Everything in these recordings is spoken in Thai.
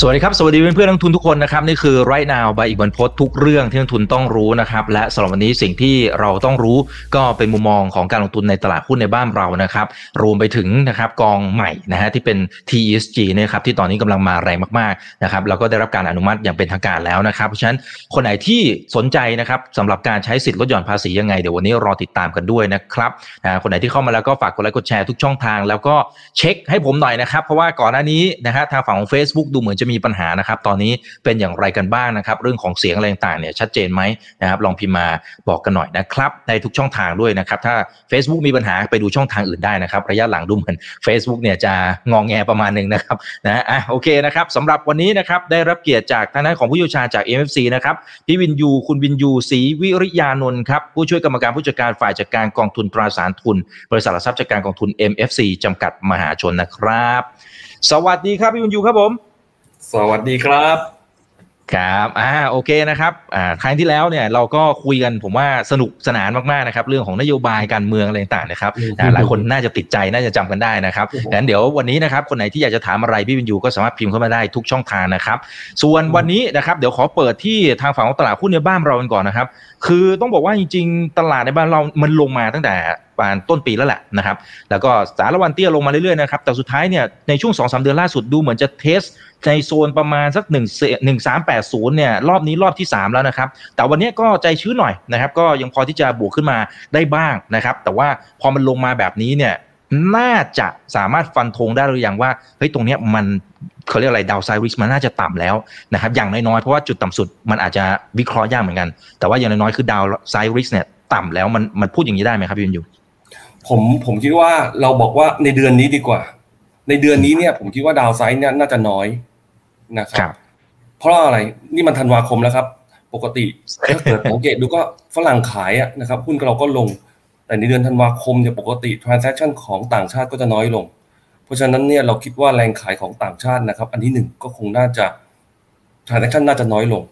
สวัสดีครับ สวัสดีเพื่อนๆนักทุนทุกคนนะครับ นี่คือไรนาวใบอีกวันพดทุกเรื่องที่นักทุนต้องรู้นะครับ และสำหรับวันนี้สิ่งที่เราต้องรู้ก็เป็นมุมมองของการลงทุนในตลาดหุ้นในบ้านเรานะครับ รวมไปถึงนะครับกองใหม่นะฮะที่เป็น TESG นะครับที่ตอนนี้กำลังมาแรงมากๆนะครับแล้วก็ได้รับการอนุมัติอย่างเป็นทางการแล้วนะครับ เพราะฉะนั้นคนไหนที่สนใจนะครับสำหรับการใช้สิทธิ์ลดหย่อนภาษียังไงเดี๋ยววันนี้รอติดตามกันด้วยนะครับนะคนไหนที่เข้ามาแล้วก็ฝากกดไลค์กดแชร์ทุกช่องทาง แล้วก็เช็คให้ผมหน่อยนะครับเพราะว่าก่อนหน้านี้นะฮะทางฝั่งของ Facebook ดูเหมือนจะมีปัญหานะครับ ตอนนี้เป็นอย่างไรกันบ้างนะครับ เรื่องของเสียงอะไรต่างๆเนี่ยชัดเจนไหมนะครับ ลองพิมพ์มาบอกกันหน่อยนะครับในทุกช่องทางด้วยนะครับ ถ้า Facebook มีปัญหาไปดูช่องทางอื่นได้นะครับ ระยะหลังดูเหมือน Facebook เนี่ยจะงองแงประมาณหนึ่งนะครับนะอะโอเคนะครับสำหรับวันนี้นะครับได้รับเกียรติจากทางด้านของผู้เชี่ยวชาญจาก MFC นะครับพี่วินยู คุณวินยูศรีวิริยานนท์ครับผู้ช่วยกรรมการผู้จัดการฝ่ายจัดการกองทุนตราสารทุน บริษัทหลักทรัพย์จัดการกองทุน MFC จำกัดมหาชนนะครับ สวัสดีครับพี่วินยูครับผม สวัสดีครับครับอ่าโอเคนะครับอ่าครั้งที่แล้วเนี่ยเราก็คุยกันผมว่าสนุกสนานมากๆนะครับ เรื่องของนโยบายการเมืองอะไรต่างๆนะครับอ่าหลายคนน่าจะติดใจน่าจะจำกันได้นะครับงั้นเดี๋ยววันนี้นะครับคนไหนที่อยากจะถามอะไรพี่วินยูก็สามารถพิมพ์เข้ามาได้ทุกช่องทางนะครับ ส่วนวันนี้นะครับเดี๋ยวขอเปิดที่ทางฝั่งของตลาดหุ้นในบ้านเรากันก่อนนะครับ คือต้องบอกว่าจริง ๆ ตลาดในบ้านเรามันลงมาตั้งแต่ประมาณต้นปีแล้วแหละนะครับ แล้วก็สารวันเตี้ยลงมาเรื่อยๆนะครับ แต่สุดท้ายเนี่ยในช่วง2อสเดือนล่าสุดดูเหมือนจะเทสในโซนประมาณสัก1 1 3 8 0เนี่ยรอบนี้รอบที่ 3 แล้วนะครับ แต่วันนี้ก็ใจชื้นหน่อยนะครับ ก็ยังพอที่จะบวกขึ้นมาได้บ้างนะครับ แต่ว่าพอมันลงมาแบบนี้เนี่ยน่าจะสามารถฟันธงได้หรือยังว่าเฮ้ยตรงนี้มันเขาเรียกอะไรดาวไซริสมันน่าจะต่ำแล้วนะครับอย่างน้อยๆเพราะว่าจุดต่ำสุดมันอาจจะวิเคราะห์ยากเหมือนกัน แต่ว่าอย่างน้อยๆคือดาวไซริสเนี่ยต่ำแล้วมันมันพูดอย่างนี้ได้ไหมครับพี่วินยู ผมผมคิดว่าเราบอกว่าในเดือนนี้ดีกว่า ในเดือนนี้เนี่ย ผมคิดว่าดาวไซด์เนี่ยน่าจะน้อยนะครับ เพราะอะไรนี่มันธันวาคมแล้วครับ ปกติถ้าเกิดสังเกตดูก็ฝรั่งขายอะนะครับหุ้นเราก็ลง แต่ในเดือนธันวาคมเนี่ยปกติ transaction ของต่างชาติก็จะน้อยลง เพราะฉะนั้นเนี่ยเราคิดว่าแรงขายของต่างชาตินะครับ อันที่หนึ่งก็คงน่าจะ transaction น่าจะน้อยลง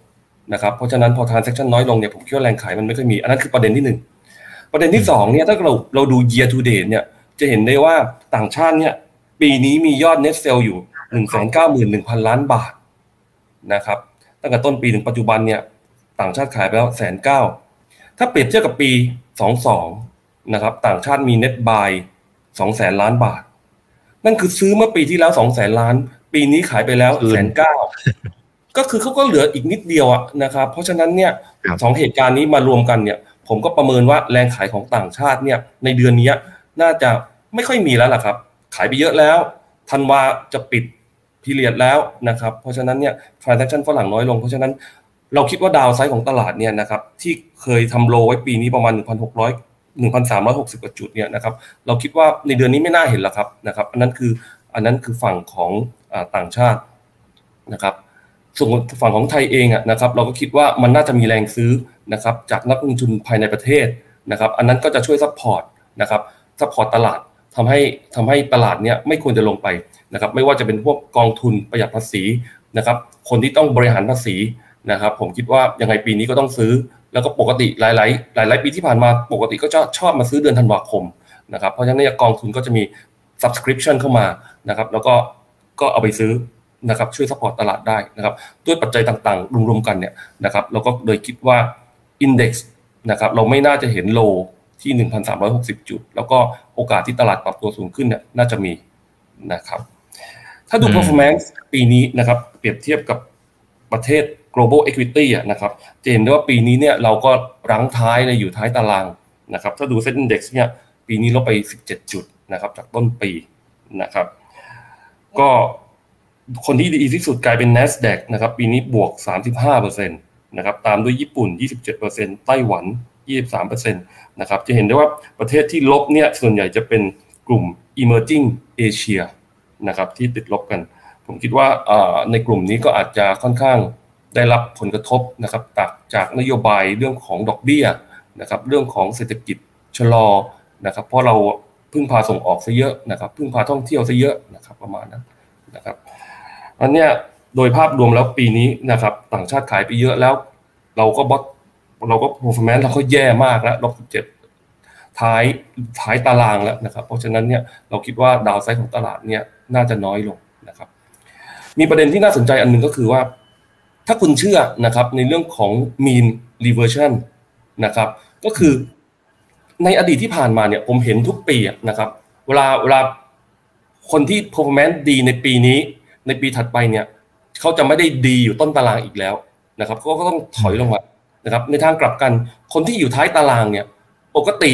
นะครับเพราะฉะนั้นพอ transaction น้อยลงเนี่ยผมคิดว่าแรงขายมันไม่ค่อยมี อันนั้นคือประเด็นที่หนึ่ง ประเด็นที่สองเนี่ยถ้าเราเราดู year to date เนี่ยจะเห็นได้ว่าต่างชาติเนี่ยปีนี้มียอด net sale อยู่หนึ่งแสนเก้าหมื่นหนึ่งพันล้านบาทนะครับตั้งแต่ต้นปีถึงปัจจุบันเนี่ยต่างชาติขายไปแล้วแสนเก้าถ้าเปรียบเทียบกับปีสองสองนะครับต่างชาติมี net buy สองแสนล้านบาท นั่นคือซื้อเมื่อปีที่แล้วสองแสนล้าน ปีนี้ขายไปแล้วแสนเก้าก็คือเขาก็เหลืออีกนิดเดียวอะนะครับ เพราะฉะนั้นเนี่ยสองเหตุการณ์นี้มารวมกันเนี่ย ผมก็ประเมินว่าแรงขายของต่างชาติเนี่ยในเดือนนี้น่าจะไม่ค่อยมีแล้วล่ะครับ ขายไปเยอะแล้วธันวาจะปิดพีเรียดแล้วนะครับเพราะฉะนั้นเนี่ย transaction ฝรั่งน้อยลง เพราะฉะนั้นเราคิดว่าดาวไซด์ของตลาดเนี่ยนะครับที่เคยทำโลไว้ปีนี้ประมาณ 1,600 1,360กว่าจุดเนี่ยนะครับเราคิดว่าในเดือนนี้ไม่น่าเห็นแล้วครับนะครับ อันนั้นคืออันนั้นคือฝั่งของอต่างชาตินะครับ ส่วนฝั่งของไทยเองนะครับ เราก็คิดว่ามันน่าจะมีแรงซื้อนะครับ จากนักลงทุนภายในประเทศนะครับ อันนั้นก็จะช่วย support นะครับ support ตลาดทำให้ทำให้ตลาดเนี้ยไม่ควรจะลงไปนะครับ ไม่ว่าจะเป็นพวกกองทุนประหยัดภาษีนะครับ คนที่ต้องบริหารภาษีนะครับ ผมคิดว่ายังไงปีนี้ก็ต้องซื้อ แล้วก็ปกติหลาย ๆ หลาย ๆ ปีที่ผ่านมาปกติก็จะชอบมาซื้อเดือนธันวาคมนะครับ เพราะฉะนั้นกองทุนก็จะมี subscription เข้ามานะครับ แล้วก็ก็เอาไปซื้อ นะครับช่วย support ตลาดได้นะครับด้วยปัจจัยต่างๆ รวมๆกันเนี่ยนะครับเราก็โดยคิดว่า Index นะครับเราไม่น่าจะเห็นโลที่ 1,360 จุด แล้วก็โอกาสที่ตลาดปรับตัวสูงขึ้นเนี่ยน่าจะมีนะครับถ้าดู performance ปีนี้นะครับเปรียบเทียบกับประเทศ global equity อะนะครับจะเห็นได้ว่าปีนี้เนี่ยเราก็รั้งท้ายเลยอยู่ท้ายตารางนะครับถ้าดู Set Index เนี่ยปีนี้ลบไป 17 จุดนะครับจากต้นปีนะครับก็ คนที่ดีที่สุดกลายเป็น NASDAQ นะครับปีนี้บวก 35%นะครับตามด้วยญี่ปุ่น 27%ไต้หวัน 23%นะครับจะเห็นได้ว่าประเทศที่ลบเนี่ยส่วนใหญ่จะเป็นกลุ่ม emerging Asia นะครับที่ติดลบกัน ผมคิดว่าในกลุ่มนี้ก็อาจจะค่อนข้างได้รับผลกระทบนะครับจากจากนโยบายเรื่องของดอกเบี้ยนะครับเรื่องของเศรษฐกิจชะลอนะครับเพราะเราพึ่งพาส่งออกซะเยอะนะครับพึ่งพาท่องเที่ยวซะเยอะนะครับประมาณนั้นนะครับ อันเนี้ยโดยภาพรวมแล้วปีนี้นะครับ ต่างชาติขายไปเยอะแล้ว เราก็บอสเราก็ performance เราก็แย่มากแล้วลบสิบเจ็ดท้ายท้ายตารางแล้วนะครับ เพราะฉะนั้นเนี่ยเราคิดว่าดาวไซด์ของตลาดเนี่ยน่าจะน้อยลงนะครับ มีประเด็นที่น่าสนใจอันหนึ่งก็คือว่า ถ้าคุณเชื่อนะครับในเรื่องของ mean reversion นะครับ ก็คือในอดีตที่ผ่านมาเนี่ยผมเห็นทุกปีนะครับ เวลาเวลาคนที่ performance ดีในปีนี้ ในปีถัดไปเนี่ยเขาจะไม่ได้ดีอยู่ต้นตารางอีกแล้วนะครับเขาก็ต้องถอยลงมานะครับในทางกลับกันคนที่อยู่ท้ายตารางเนี่ยปกติ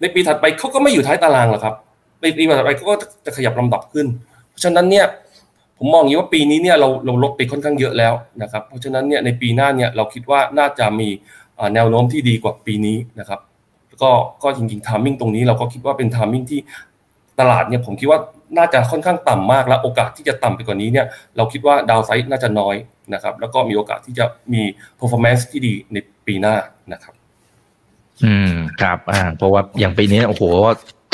ในปีถัดไปเขาก็ไม่อยู่ท้ายตารางหรอกครับในปีถัดไปเขาก็จะขยับลำดับขึ้น เพราะฉะนั้นเนี่ยผมมองอย่างนี้ว่าปีนี้เนี่ยเราเราลดไปค่อนข้างเยอะแล้วนะครับเพราะฉะนั้นเนี่ยในปีหน้าเนี่ยเราคิดว่าน่าจะมีแนวโน้มที่ดีกว่าปีนี้นะครับก็ก็จริงๆ timing ตรงนี้เราก็คิดว่าเป็น timing ที่ตลาดเนี่ยผมคิดว่า น่าจะค่อนข้างต่ำมากและโอกาสที่จะต่ำไปกว่านี้เนี่ยเราคิดว่า downside น่าจะน้อยนะครับแล้วก็มีโอกาสที่จะมี performance ที่ดีในปีหน้านะครับ อืมครับ อ่า เพราะว่าอย่างปีนี้โอ้โห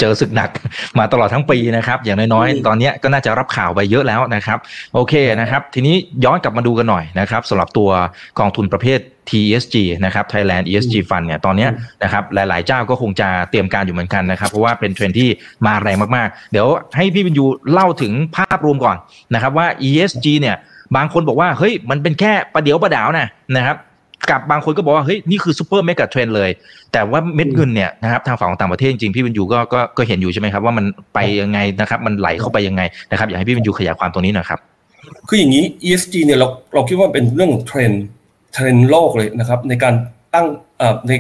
เจอศึกหนักมาตลอดทั้งปีนะครับ อย่างน้อยๆ ตอนนี้ก็น่าจะรับข่าวไปเยอะแล้วนะครับ โอเคนะครับ ทีนี้ย้อนกลับมาดูกันหน่อยนะครับสำหรับตัวกองทุนประเภท TESG นะครับ Thailand ESG Fund เนี่ยตอนนี้นะครับหลายๆเจ้าก็คงจะเตรียมการอยู่เหมือนกันนะครับ เพราะว่าเป็นเทรนที่มาแรงมากๆ เดี๋ยวให้พี่วินยูเล่าถึงภาพรวมก่อนนะครับว่า ESG เนี่ยบางคนบอกว่าเฮ้ยมันเป็นแค่ประเดี๋ยวประดาวนะนะครับ กับบางคนก็บอกว่าเฮ้ยนี่คือ super megatrend เลย แต่ว่าเม็ดเงินเนี่ยนะครับทางฝั่งของต่างประเทศจริงพี่วินยูก็ก็ก็เห็นอยู่ใช่ไหมครับว่ามันไปยังไงนะครับ มันไหลเข้าไปยังไงนะครับอยากให้พี่วินยูขยายความตรงนี้หน่อยครับคืออย่างนี้ ESG เนี่ยเราเราคิดว่าเป็นเรื่อง trend trend โลกเลยนะครับ ในการตั้งใน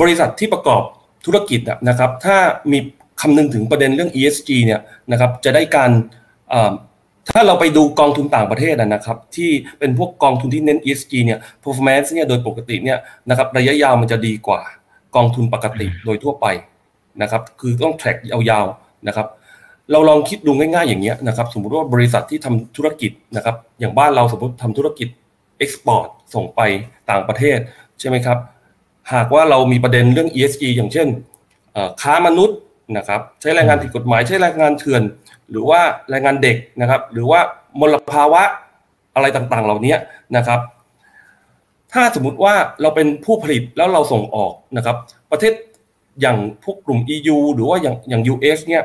บริษัทที่ประกอบธุรกิจนะครับ ถ้ามีคำนึงถึงประเด็นเรื่อง ESG เนี่ยนะครับจะได้การ ถ้าเราไปดูกองทุนต่างประเทศนะครับ ที่เป็นพวกกองทุนที่เน้น ESG เนี่ย performance เนี่ยโดยปกติเนี่ยนะครับระยะยาวมันจะดีกว่ากองทุนปกติโดยทั่วไปนะครับคือต้อง track ยาวๆนะครับเราลองคิดดูง่ายๆอย่างเงี้ยนะครับสมมติว่าบริษัทที่ทำธุรกิจนะครับอย่างบ้านเราสมมติทำธุรกิจ export ส่งไปต่างประเทศใช่ไหมครับหากว่าเรามีประเด็นเรื่อง ESG อย่างเช่นค้ามนุษย์ นะครับใช้แรงงานผิดกฎหมายใช้แรงงานเถื่อน หรือว่าแรงงานเด็กนะครับ หรือว่ามลภาวะอะไรต่างๆ เหล่านี้นะครับ ถ้าสมมุติว่าเราเป็นผู้ผลิตแล้วเราส่งออกนะครับ ประเทศอย่างพวกกลุ่ม EU หรือว่าอย่างอย่าง US เนี่ย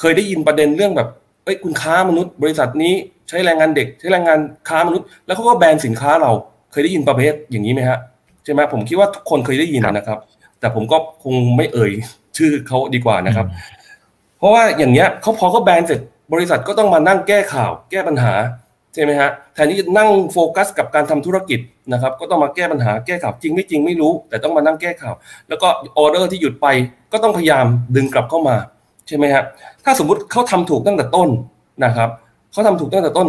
เคยได้ยินประเด็นเรื่องแบบเอ้ยคุณค้ามนุษย์ บริษัทนี้ใช้แรงงานเด็ก ใช้แรงงานค้ามนุษย์ แล้วเขาก็แบนสินค้าเราเคยได้ยินประเภทอย่างนี้ไหมฮะใช่ไหมผมคิดว่าทุกคนเคยได้ยินนะครับ แต่ผมก็คงไม่เอ่ย ชื่อเขาดีกว่านะครับราะว่าอย่างเงี้ยเขาพอเขาแบนเสร็จบริษัทก็ต้องมานั่งแก้ข่าว แก้ปัญหาใช่ไหมฮะแทนที่จะนั่งโฟกัสกับการทำธุรกิจนะครับ ก็ต้องมาแก้ปัญหาแก้ข่าวจริงไม่จริงไม่รู้ แต่ต้องมานั่งแก้ข่าว แล้วก็ออเดอร์ที่หยุดไปก็ต้องพยายามดึงกลับเข้ามาใช่ไหมฮะถ้าสมมุติเขาทำถูกตั้งแต่ต้นนะครับเขาทำถูกตั้งแต่ต้น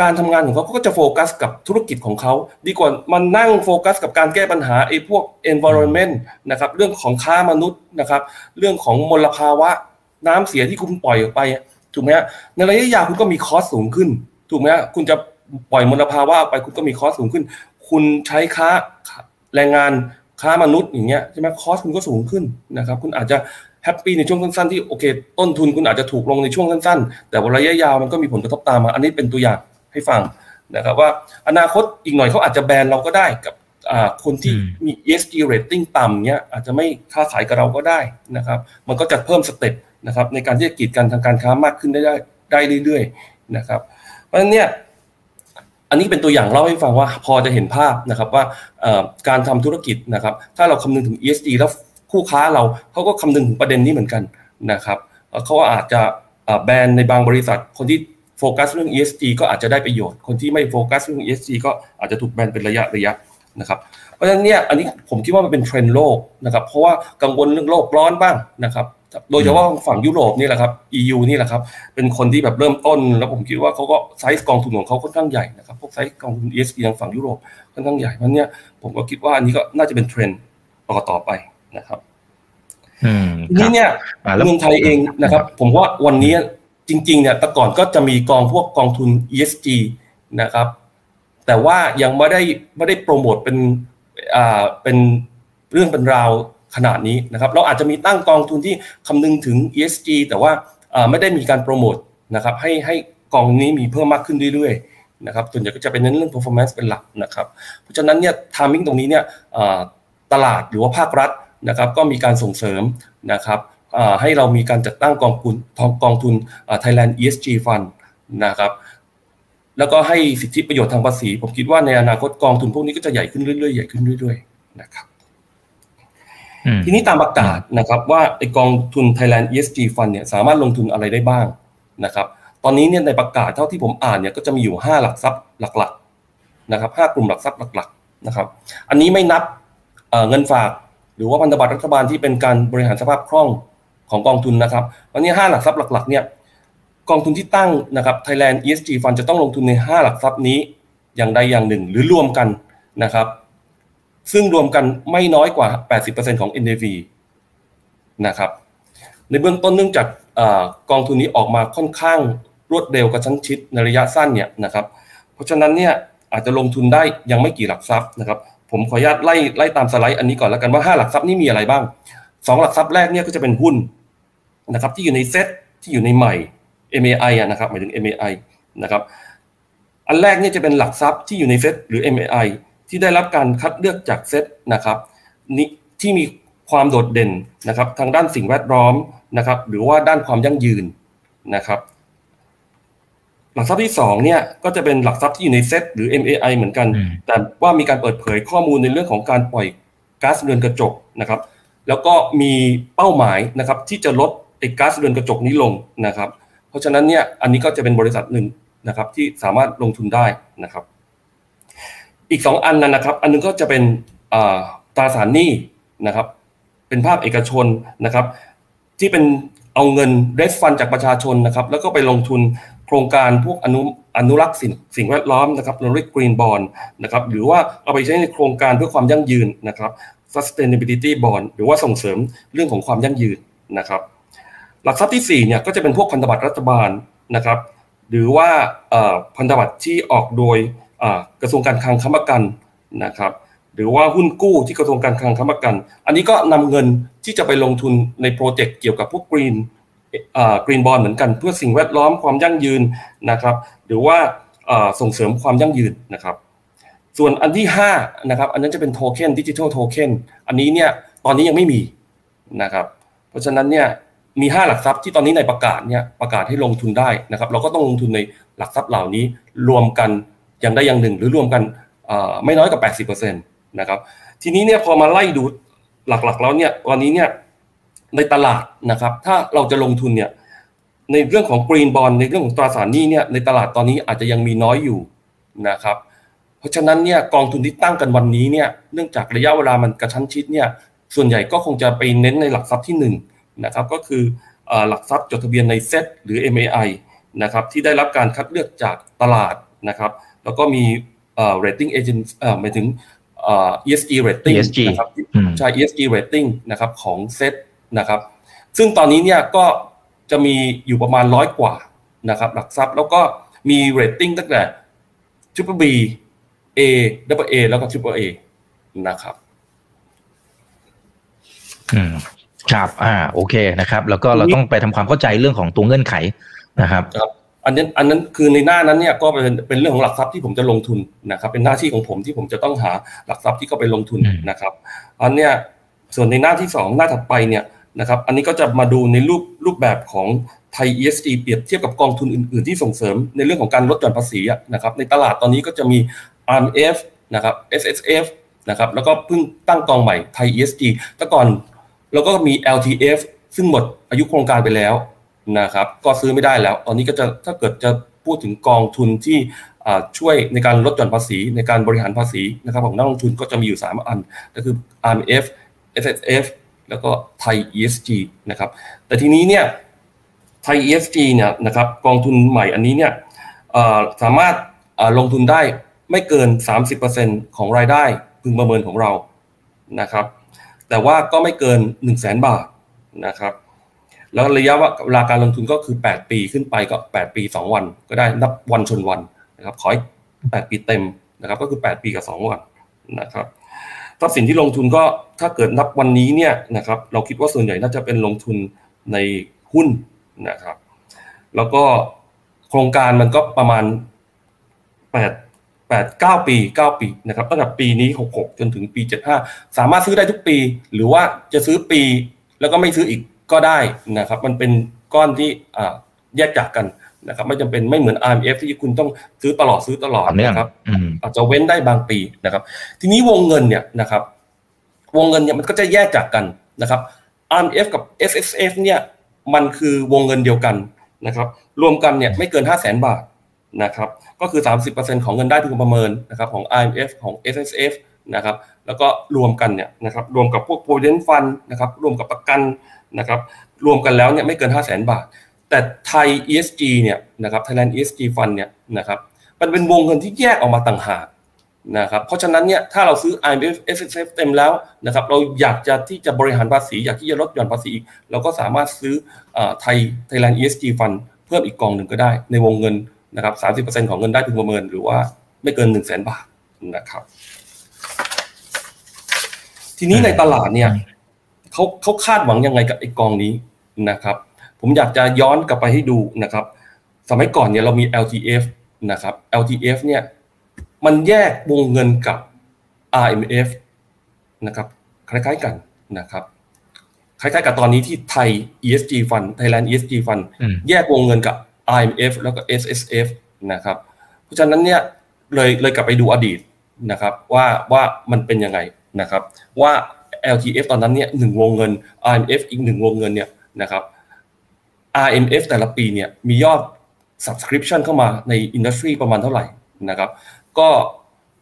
การทำงานของเขาก็จะโฟกัสกับธุรกิจของเขา ดีกว่ามานั่งโฟกัสกับการแก้ปัญหาไอ้พวก environment นะครับเรื่องของค้ามนุษย์นะครับ เรื่องของมลภาวะน้ำเสียที่คุณปล่อยออกไปถูกไหมฮะในระยะยาวคุณก็มีคอสสูงขึ้น ถูกไหมฮะคุณจะปล่อยมลภาวะไปคุณก็มีคอสสูงขึ้น คุณใช้ค้าแรงงานค้ามนุษย์อย่างเงี้ยใช่ไหมคอสคุณก็สูงขึ้นนะครับ คุณอาจจะแฮปปี้ในช่วงสั้นๆที่โอเค ต้นทุนคุณอาจจะถูกลงในช่วงสั้นๆ แต่ว่าระยะยาวมันก็มีผลกระทบตามมา อันนี้เป็นตัวอย่าง ให้ฟังนะครับว่าอนาคตอีกหน่อยเขาอาจจะแบนเราก็ได้กับคนที่มี ESG rating ต่ำเนี้ยอาจจะไม่ค้าขายกับเราก็ได้นะครับ มันก็จะเพิ่มสเต็ปนะครับในการที่จะกีดกันทางการค้ามากขึ้นได้ได้เรื่อยๆนะครับ เพราะฉะนั้นเนี่ยอันนี้เป็นตัวอย่างเล่าให้ฟังว่าพอจะเห็นภาพนะครับว่าการทำธุรกิจนะครับ ถ้าเราคำนึงถึง ESG แล้วคู่ค้าเราเขาก็คำนึงถึงประเด็นนี้เหมือนกันนะครับเขาอาจจะแบนในบางบริษัทคนที่ โฟกัสเรื่อง ESG ก็อาจจะได้ประโยชน์ คนที่ไม่โฟกัสเรื่อง ESG ก็อาจจะถูกแบนเป็นระยะระยะนะครับ เพราะฉะนั้นเนี่ยอันนี้ผมคิดว่ามันเป็นเทรนด์โลกนะครับ เพราะว่ากังวลเรื่องโลกร้อนบ้างนะครับโดยเฉพาะฝั่งยุโรปนี่แหละครับ EU นี่แหละครับ เป็นคนที่แบบเริ่มต้น แล้วผมคิดว่าเขาก็ไซส์กองทุนของเขาค่อนข้างใหญ่นะครับพวกไซส์กองทุน ESG ทางฝั่งยุโรปค่อนข้างใหญ่เพราะเนี้ยผมก็คิดว่าอันนี้ก็น่าจะเป็นเทรนด์ต่อต่อไปนะครับนี่เนี่ยเมืองไทยเองนะครับ ผมว่าวันนี้ จริงๆเนี่ยแต่ก่อนก็จะมีกองพวกกองทุน ESG นะครับ แต่ว่ายังไม่ได้ไม่ได้โปรโมทเป็นอ่าเป็นเรื่องเป็นราวขนาดนี้นะครับ เราอาจจะมีตั้งกองทุนที่คำนึงถึง ESG แต่ว่าไม่ได้มีการโปรโมทนะครับให้ให้กองนี้มีเพิ่มมากขึ้นเรื่อยๆนะครับส่วนใหญ่ก็จะเป็นเน้นเรื่อง performance เป็นหลักนะครับ เพราะฉะนั้นเนี่ยทามิ่งตรงนี้เนี่ยตลาดหรือว่าภาครัฐนะครับ ก็มีการส่งเสริมนะครับ ให้เรามีการจัดตั้งกองทุนกองทุน Thailand ESG Fund นะครับแล้วก็ให้สิทธิประโยชน์ทางภาษี ผมคิดว่าในอนาคตกองทุนพวกนี้ก็จะใหญ่ขึ้นเรื่อยๆใหญ่ขึ้นเรื่อยๆนะครับทีนี้ตามประกาศนะครับว่าไอกองทุน Thailand ESG Fund เนี่ยสามารถลงทุนอะไรได้บ้างนะครับตอนนี้เนี่ยในประกาศเท่าที่ผมอ่านเนี่ยก็จะมีอยู่ 5 หลักทรัพย์หลักๆนะครับ5กลุ่มหลักทรัพย์หลักๆนะครับอันนี้ไม่นับเงินฝาก หรือว่าพันธบัตรรัฐบาลที่เป็นการบริหารสภาพคล่อง ของกองทุนนะครับวันนี้ 5 หลักทรัพย์หลักๆเนี่ยกองทุนที่ตั้งนะครับ Thailand ESG Fund จะต้องลงทุนใน 5 หลักทรัพย์นี้อย่างใดอย่างหนึ่ง หรือรวมกันนะครับ ซึ่งรวมกันไม่น้อยกว่า 80%ของ NAV นะครับ ในเบื้องต้นเนื่องจากกองทุนนี้ออกมาค่อนข้างรวดเร็วกระชั้นชิดในระยะสั้นเนี่ยนะครับ เพราะฉะนั้นเนี่ยอาจจะลงทุนได้ยังไม่กี่หลักทรัพย์นะครับ ผมขออนุญาตไล่ไล่ตามสไลด์อันนี้ก่อนแล้วกันว่า 5 หลักทรัพย์นี้มีอะไรบ้าง 2 หลักทรัพย์แรกเนี่ยก็จะเป็นหุ้น นะครับที่อยู่ในเซ็ตที่อยู่ในใหม่ MAI นะครับหมายถึง MAI นะครับอันแรกเนี่ยจะเป็นหลักทรัพย์ที่อยู่ในเซ็ตหรือ MAI ที่ได้รับการคัดเลือกจากเซตนะครับนี่ที่มีความโดดเด่นนะครับทางด้านสิ่งแวดล้อมนะครับหรือว่าด้านความยั่งยืนนะครับหลักทรัพย์ที่2เนี่ยก็จะเป็นหลักทรัพย์ที่อยู่ในเซตหรือ MAI เหมือนกัน แต่ว่ามีการเปิดเผยข้อมูลในเรื่องของการปล่อยก๊าซเรือนกระจกนะครับแล้วก็มีเป้าหมายนะครับที่จะลด ไอ้ก๊าซเรือนกระจกนี้ลงนะครับ เพราะฉะนั้นเนี่ยอันนี้ก็จะเป็นบริษัทหนึ่งนะครับที่สามารถลงทุนได้นะครับ อีกสองอันนั้นนะครับ อันนึงก็จะเป็นตราสารหนี้นะครับ เป็นภาคเอกชนนะครับ ที่เป็นเอาเงินเรสฟันจากประชาชนนะครับ แล้วก็ไปลงทุนโครงการพวกอนุอนุรักษ์สิ่งสิ่งแวดล้อมนะครับเราเรียกกรีนบอลนะครับหรือว่าเอาไปใช้ในโครงการเพื่อความยั่งยืนนะครับ sustainability bond หรือว่าส่งเสริมเรื่องของความยั่งยืนนะครับ หลักทรัพย์ที่4เนี่ยก็จะเป็นพวกพันธบัตรรัฐบาลนะครับหรือว่าพันธบัตรที่ออกโดยกระทรวงการคลังค้ำประกันนะครับหรือว่าหุ้นกู้ที่กระทรวงการคลังค้ำประกัน อันนี้ก็นำเงินที่จะไปลงทุนในโปรเจกต์เกี่ยวกับพวกกรีนกรีนบอลเหมือนกัน เพื่อสิ่งแวดล้อมความยั่งยืนนะครับ หรือว่าส่งเสริมความยั่งยืนนะครับ ส่วนอันที่5นะครับอันนั้นจะเป็นโทเค็นดิจิทัลโทเค็นอันนี้เนี่ยตอนนี้ยังไม่มีนะครับ เพราะฉะนั้นเนี่ย มี5หลักทรัพย์ที่ตอนนี้ในประกาศเนี่ยประกาศให้ลงทุนได้นะครับ เราก็ต้องลงทุนในหลักทรัพย์เหล่านี้รวมกันอย่างใดอย่างหนึ่ง หรือรวมกันไม่น้อยกว่า80%นะครับทีนี้เนี่ยพอมาไล่ดูหลักๆแล้วเนี่ยวันนี้เนี่ยในตลาดนะครับ ถ้าเราจะลงทุนเนี่ยในเรื่องของกรีนบอลในเรื่องของตราสารหนี้เนี่ยในตลาดตอนนี้อาจจะยังมีน้อยอยู่นะครับเพราะฉะนั้นเนี่ยกองทุนที่ตั้งกันวันนี้เนี่ยเนื่องจากระยะเวลามันกระชั้นชิดเนี่ยส่วนใหญ่ก็คงจะไปเน้นในหลักทรัพย์ที่1 นะครับก็คือหลักทรัพย์จดทะเบียนในเซ็ตหรือ MAI นะครับที่ได้รับการคัดเลือกจากตลาดนะครับแล้วก็มีเอ่อ rating agent เอ่อหมายถึงเอ่อ ESG rating นะครับใช่ ESG rating นะครับของเซตนะครับซึ่งตอนนี้เนี่ยก็จะมีอยู่ประมาณร้อยกว่านะครับหลักทรัพย์แล้วก็มี rating ตั้งแต่ Triple B A Double A แล้วก็ Triple A นะครับ อืม ครับอ่าโอเคนะครับ แล้วก็เราต้องไปทำความเข้าใจเรื่องของตัวเงื่อนไขนะครับครับอันนั้นอันนั้นคือในหน้านั้นเนี่ยก็เป็นเป็นเรื่องของหลักทรัพย์ที่ผมจะลงทุนนะครับ เป็นหน้าที่ของผมที่ผมจะต้องหาหลักทรัพย์ที่เขาไปลงทุนนะครับ อันเนี้ยส่วนในหน้าที่ 2 หน้าถัดไปเนี่ยนะครับ อันนี้ก็จะมาดูในรูปรูปแบบของไทย ESG เปรียบเทียบกับกองทุนอื่น ๆ ที่ส่งเสริมในเรื่องของการลดหย่อนภาษีนะครับ ในตลาดตอนนี้ก็จะมี RMF นะครับ SSF นะครับ แล้วก็เพิ่งตั้งกองใหม่ไทย ESG แต่ก่อน แล้วก็มี LTF ซึ่งหมดอายุโครงการไปแล้วนะครับ ก็ซื้อไม่ได้แล้ว ตอนนี้ก็จะถ้าเกิดจะพูดถึงกองทุนที่ช่วยในการลดหย่อนภาษีในการบริหารภาษีนะครับของนักลงทุนก็จะมีอยู่ 3 อัน ก็คือ RMF SSF แล้วก็ไทย ESG นะครับ แต่ทีนี้เนี่ยไทย ESG เนี่ยนะครับกองทุนใหม่อันนี้เนี่ยสามารถลงทุนได้ไม่เกิน 30%ของรายได้พึงประเมินของเรานะครับ แต่ว่าก็ไม่เกิน 1 0 0 0 0แบาทนะครับ แล้วระยะเวลาการลงทุนก็คือ 8 ปีขึ้นไปก็ 8 ปี 2 วัน ก็ได้นับวันชนวันนะครับขอให้8ปีเต็มนะครับก็คือ 8 ปีกับ 2 วันนะครับทรัพย์สินที่ลงทุนก็ถ้าเกิดนับวันนี้เนี่ยนะครับเราคิดว่าส่วนใหญ่น่าจะเป็นลงทุนในหุ้นนะครับ แล้วก็โครงการมันก็ประมาณ8 แปดเก้าปีเก้าปีนะครับตั้งแต่ปีนี้หกหกจนถึงปีเจ็ดห้าสามารถซื้อได้ทุกปี หรือว่าจะซื้อปีแล้วก็ไม่ซื้ออีกก็ได้นะครับ มันเป็นก้อนที่แยกจากกันนะครับไม่จำเป็นไม่เหมือน RMF ที่คุณต้องซื้อตลอดซื้อตลอดนะครับอาจจะเว้นได้บางปีนะครับ ทีนี้วงเงินเนี่ยนะครับ วงเงินเนี่ยมันก็จะแยกจากกันนะครับ RMF กับ s s f เนี่ยมันคือวงเงินเดียวกันนะครับ รวมกันเนี่ยไม่เกิน 5 0 0แสนบาท นะครับก็คือ 30%ของเงินได้พึงประเมินนะครับของ IMF ของ SSF นะครับแล้วก็รวมกันเนี่ยนะครับรวมกับพวก provident fund นะครับรวมกับประกันนะครับรวมกันแล้วเนี่ยไม่เกิน 5 0 0แสนบาท แต่ไทย ESG เนี่ยนะครับ Thailand ESG Fund เนี่ยนะครับมันเป็นวงเงินที่แยกออกมาต่างหากนะครับเพราะฉะนั้นเนี่ยถ้าเราซื้อ IMF SSF เต็มแล้วนะครับเราอยากจะที่จะบริหารภาษี อยากที่จะลดหย่อนภาษีอีก เราก็สามารถซื้อไทย Thailand ESG Fund เพิ่มอีกกองหนึ่งก็ได้ในวงเงิน นะครับสามสิบเปอร์เซ็นของเงินได้พึงประเมิน หรือว่าไม่เกินหนึ่งแสนบาทนะครับ ทีนี้ในตลาดเนี่ยเขาเขาคาดหวังยังไงกับไอ้กองนี้นะครับ ผมอยากจะย้อนกลับไปให้ดูนะครับ สมัยก่อนเนี่ยเรามี LTF นะครับ LTF เนี่ยมันแยกวงเงินกับ RMF นะครับคล้ายๆกันนะครับคล้ายๆกับตอนนี้ที่ไทย ESG Fund Thailand ESG Fund แยกวงเงินกับ IMF แล้วก็ SSF นะครับเพราะฉะนั้นเนี่ยเลยเลยกลับไปดูอดีตนะครับว่าว่ามันเป็นยังไงนะครับว่า LTF ตอนนั้นเนี่ยหนึ่งวงเงิน IMF อีกหนึ่งวงเงินเนี่ยนะครับ RMF แต่ละปีเนี่ยมียอด subscription เข้ามาในอินดัสทรีประมาณเท่าไหร่นะครับ ก็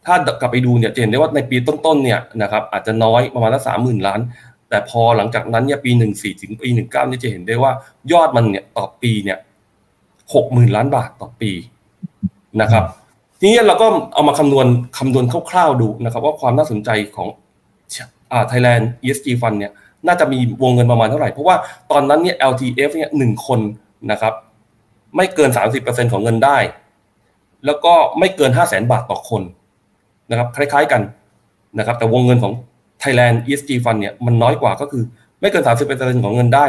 ถ้ากลับไปดูเนี่ยจะเห็นได้ว่าในปีต้นๆเนี่ยนะครับอาจจะน้อยประมาณละสามหมื่นล้าน แต่พอหลังจากนั้นเนี่ยปีหนึ่งสี่ถึงปีหนึ่งเก้านี่ยจะเห็นได้ว่ายอดมันเนี่ยต่อปีเนี่ย หกหมื่นล้านบาทต่อปีนะครับทีนี้เราก็เอามาคำนวณคำนวณคร่าวๆดูนะครับ ว่าความน่าสนใจของอ่า Thailand ESG Fund เนี่ยน่าจะมีวงเงินประมาณเท่าไหร่ เพราะว่าตอนนั้นเนี่ย LTF เนี่ยหนึ่งคนนะครับ ไม่เกิน 30%ของเงินได้ แล้วก็ไม่เกิน 5 0 0แสนบาทต่อคนนะครับ คล้ายๆกันนะครับ แต่วงเงินของ Thailand ESG Fund เนี่ยมันน้อยกว่าก็คือ ไม่เกิน 30%ของเงินได้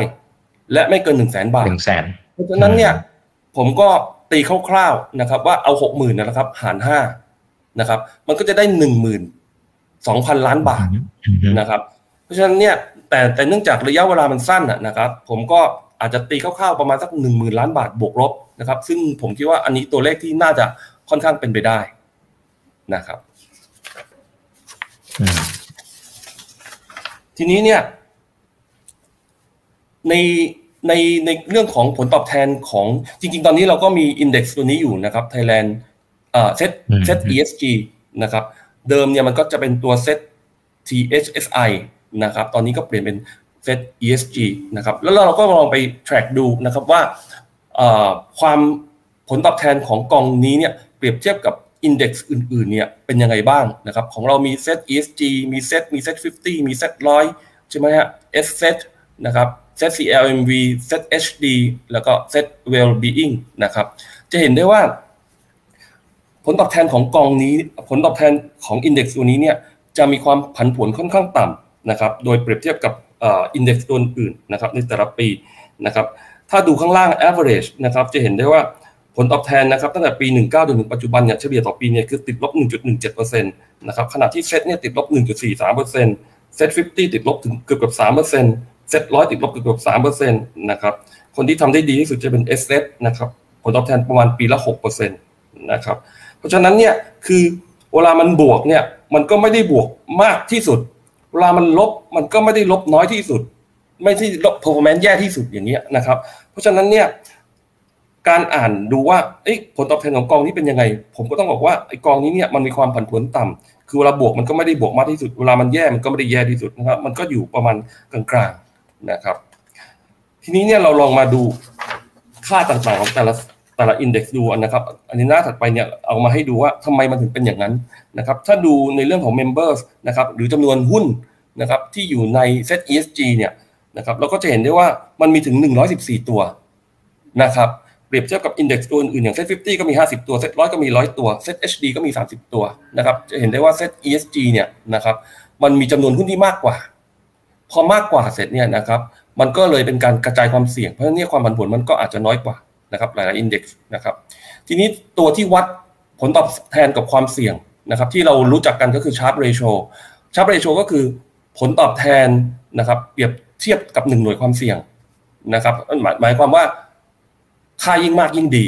และไม่เกิน 1 0 0 0 0แสนบาท1 0 0 0 0แสนเพราะฉะนั้นเนี่ย ผมก็ตีคร่าวๆนะครับ ว่าเอาหกหมื่นนะครับ หารห้านะครับ มันก็จะได้หนึ่งหมื่นสองพันล้านบาทนะครับ เพราะฉะนั้นเนี่ยแต่แต่เนื่องจากระยะเวลามันสั้นนะครับ ผมก็อาจจะตีคร่าวๆประมาณสักหนึ่งหมื่นล้านบาทบวกลบนะครับ ซึ่งผมคิดว่าอันนี้ตัวเลขที่น่าจะค่อนข้างเป็นไปได้นะครับทีนี้เนี่ยใน ในในเรื่องของผลตอบแทนของจริง ๆ ตอนนี้เราก็มีอินเด็กซ์ตัวนี้อยู่นะครับ Thailand เอ่อเซตเซต ESG นะครับ เดิมเนี่ยมันก็จะเป็นตัวเซต THSI นะครับ ตอนนี้ก็เปลี่ยนเป็นเซต ESG นะครับ แล้วเราก็ลองไป track ดูนะครับว่าความผลตอบแทนของกองนี้เนี่ยเปรียบเทียบกับอินเด็กซ์อื่นๆเนี่ยเป็นยังไงบ้างนะครับของเรามีเซต ESG มีเซตมีเซต50 มีเซตร้อยใช่ไหมฮะ S set นะครับ set CLMV set HD แล้วก็ set well-being นะครับ จะเห็นได้ว่า ผลตอบแทนของกองนี้ ผลตอบแทนของอินเด็กซ์ตัวนี้เนี่ยจะมีความผันผวนค่อนข้างต่ำนะครับ โดยเปรียบเทียบกับอินเด็กซ์ตัวอื่นนะครับในแต่ละปีนะครับ ถ้าดูข้างล่าง average นะครับจะเห็นได้ว่าผลตอบแทนนะครับตั้งแต่ปี 19จนถึงปัจจุบันเนี่ยเฉลี่ยต่อปีเนี่ยคือติดลบ 1.17%นะครับขณะที่เซตเนี่ยติดลบ 1.43%เซ็ต50 ติดลบถึงเกือบเกือบ3% เซ็ตร้อยติดลบเกือบสามเปอร์เซ็นต์นะครับ คนที่ทำได้ดีที่สุดจะเป็นเอสเนะครับ ผลตอบแทนประมาณปีละหกเปอร์เซ็นต์นะครับ เพราะฉะนั้นเนี่ยคือเวลามันบวกเนี่ยมันก็ไม่ได้บวกมากที่สุด เวลามันลบมันก็ไม่ได้ลบน้อยที่สุด ไม่ที่ลบ performance แย่ที่สุดอย่างเงี้ยนะครับ เพราะฉะนั้นเนี่ยการอ่านดูว่าผลตอบแทนของกองนี้เป็นยังไง ผมก็ต้องบอกว่าไอ้กองนี้เนี่ยมันมีความผันผวนต่ำคือเวลาบวกมันก็ไม่ได้บวกมากที่สุด เวลามันแย่มันก็ไม่ได้แย่ที่สุดนะครับ มันก็อยู่ประมาณกลาง นะครับ ทีนี้เนี่ยเราลองมาดูค่าต่างๆของแต่ละแต่ละอินเด็กซ์ดูนะครับ อันนี้หน้าถัดไปเนี่ยเอามาให้ดูว่าทำไมมันถึงเป็นอย่างนั้นนะครับ ถ้าดูในเรื่องของ Members นะครับหรือจำนวนหุ้นนะครับที่อยู่ใน Set ESG เนี่ยนะครับเราก็จะเห็นได้ว่ามันมีถึง 114 ตัวนะครับเปรียบเทียบกับอินเด็กซ์ตัวอื่นๆอย่าง Set 50 ก็มี 50 ตัว Set 100 ก็มี 100 ตัว Set HD ก็มี 30 ตัวนะครับจะเห็นได้ว่า Set ESG เนี่ยนะครับมันมีจำนวนหุ้นที่มากกว่า พอมากกว่าเสร็จเนี่ยนะครับ มันก็เลยเป็นการกระจายความเสี่ยง เพราะฉะนั้นความผันผวนมันก็อาจจะน้อยกว่านะครับหลายๆอินเด็กซ์นะครับ ทีนี้ตัวที่วัดผลตอบแทนกับความเสี่ยงนะครับ ที่เรารู้จักกันก็คือชาร์ปเรโชชาร์ปเรโชก็คือผลตอบแทนนะครับ เปรียบเทียบกับหนึ่งหน่วยความเสี่ยงนะครับหมายหมายความว่าค่ายิ่งมากยิ่งดี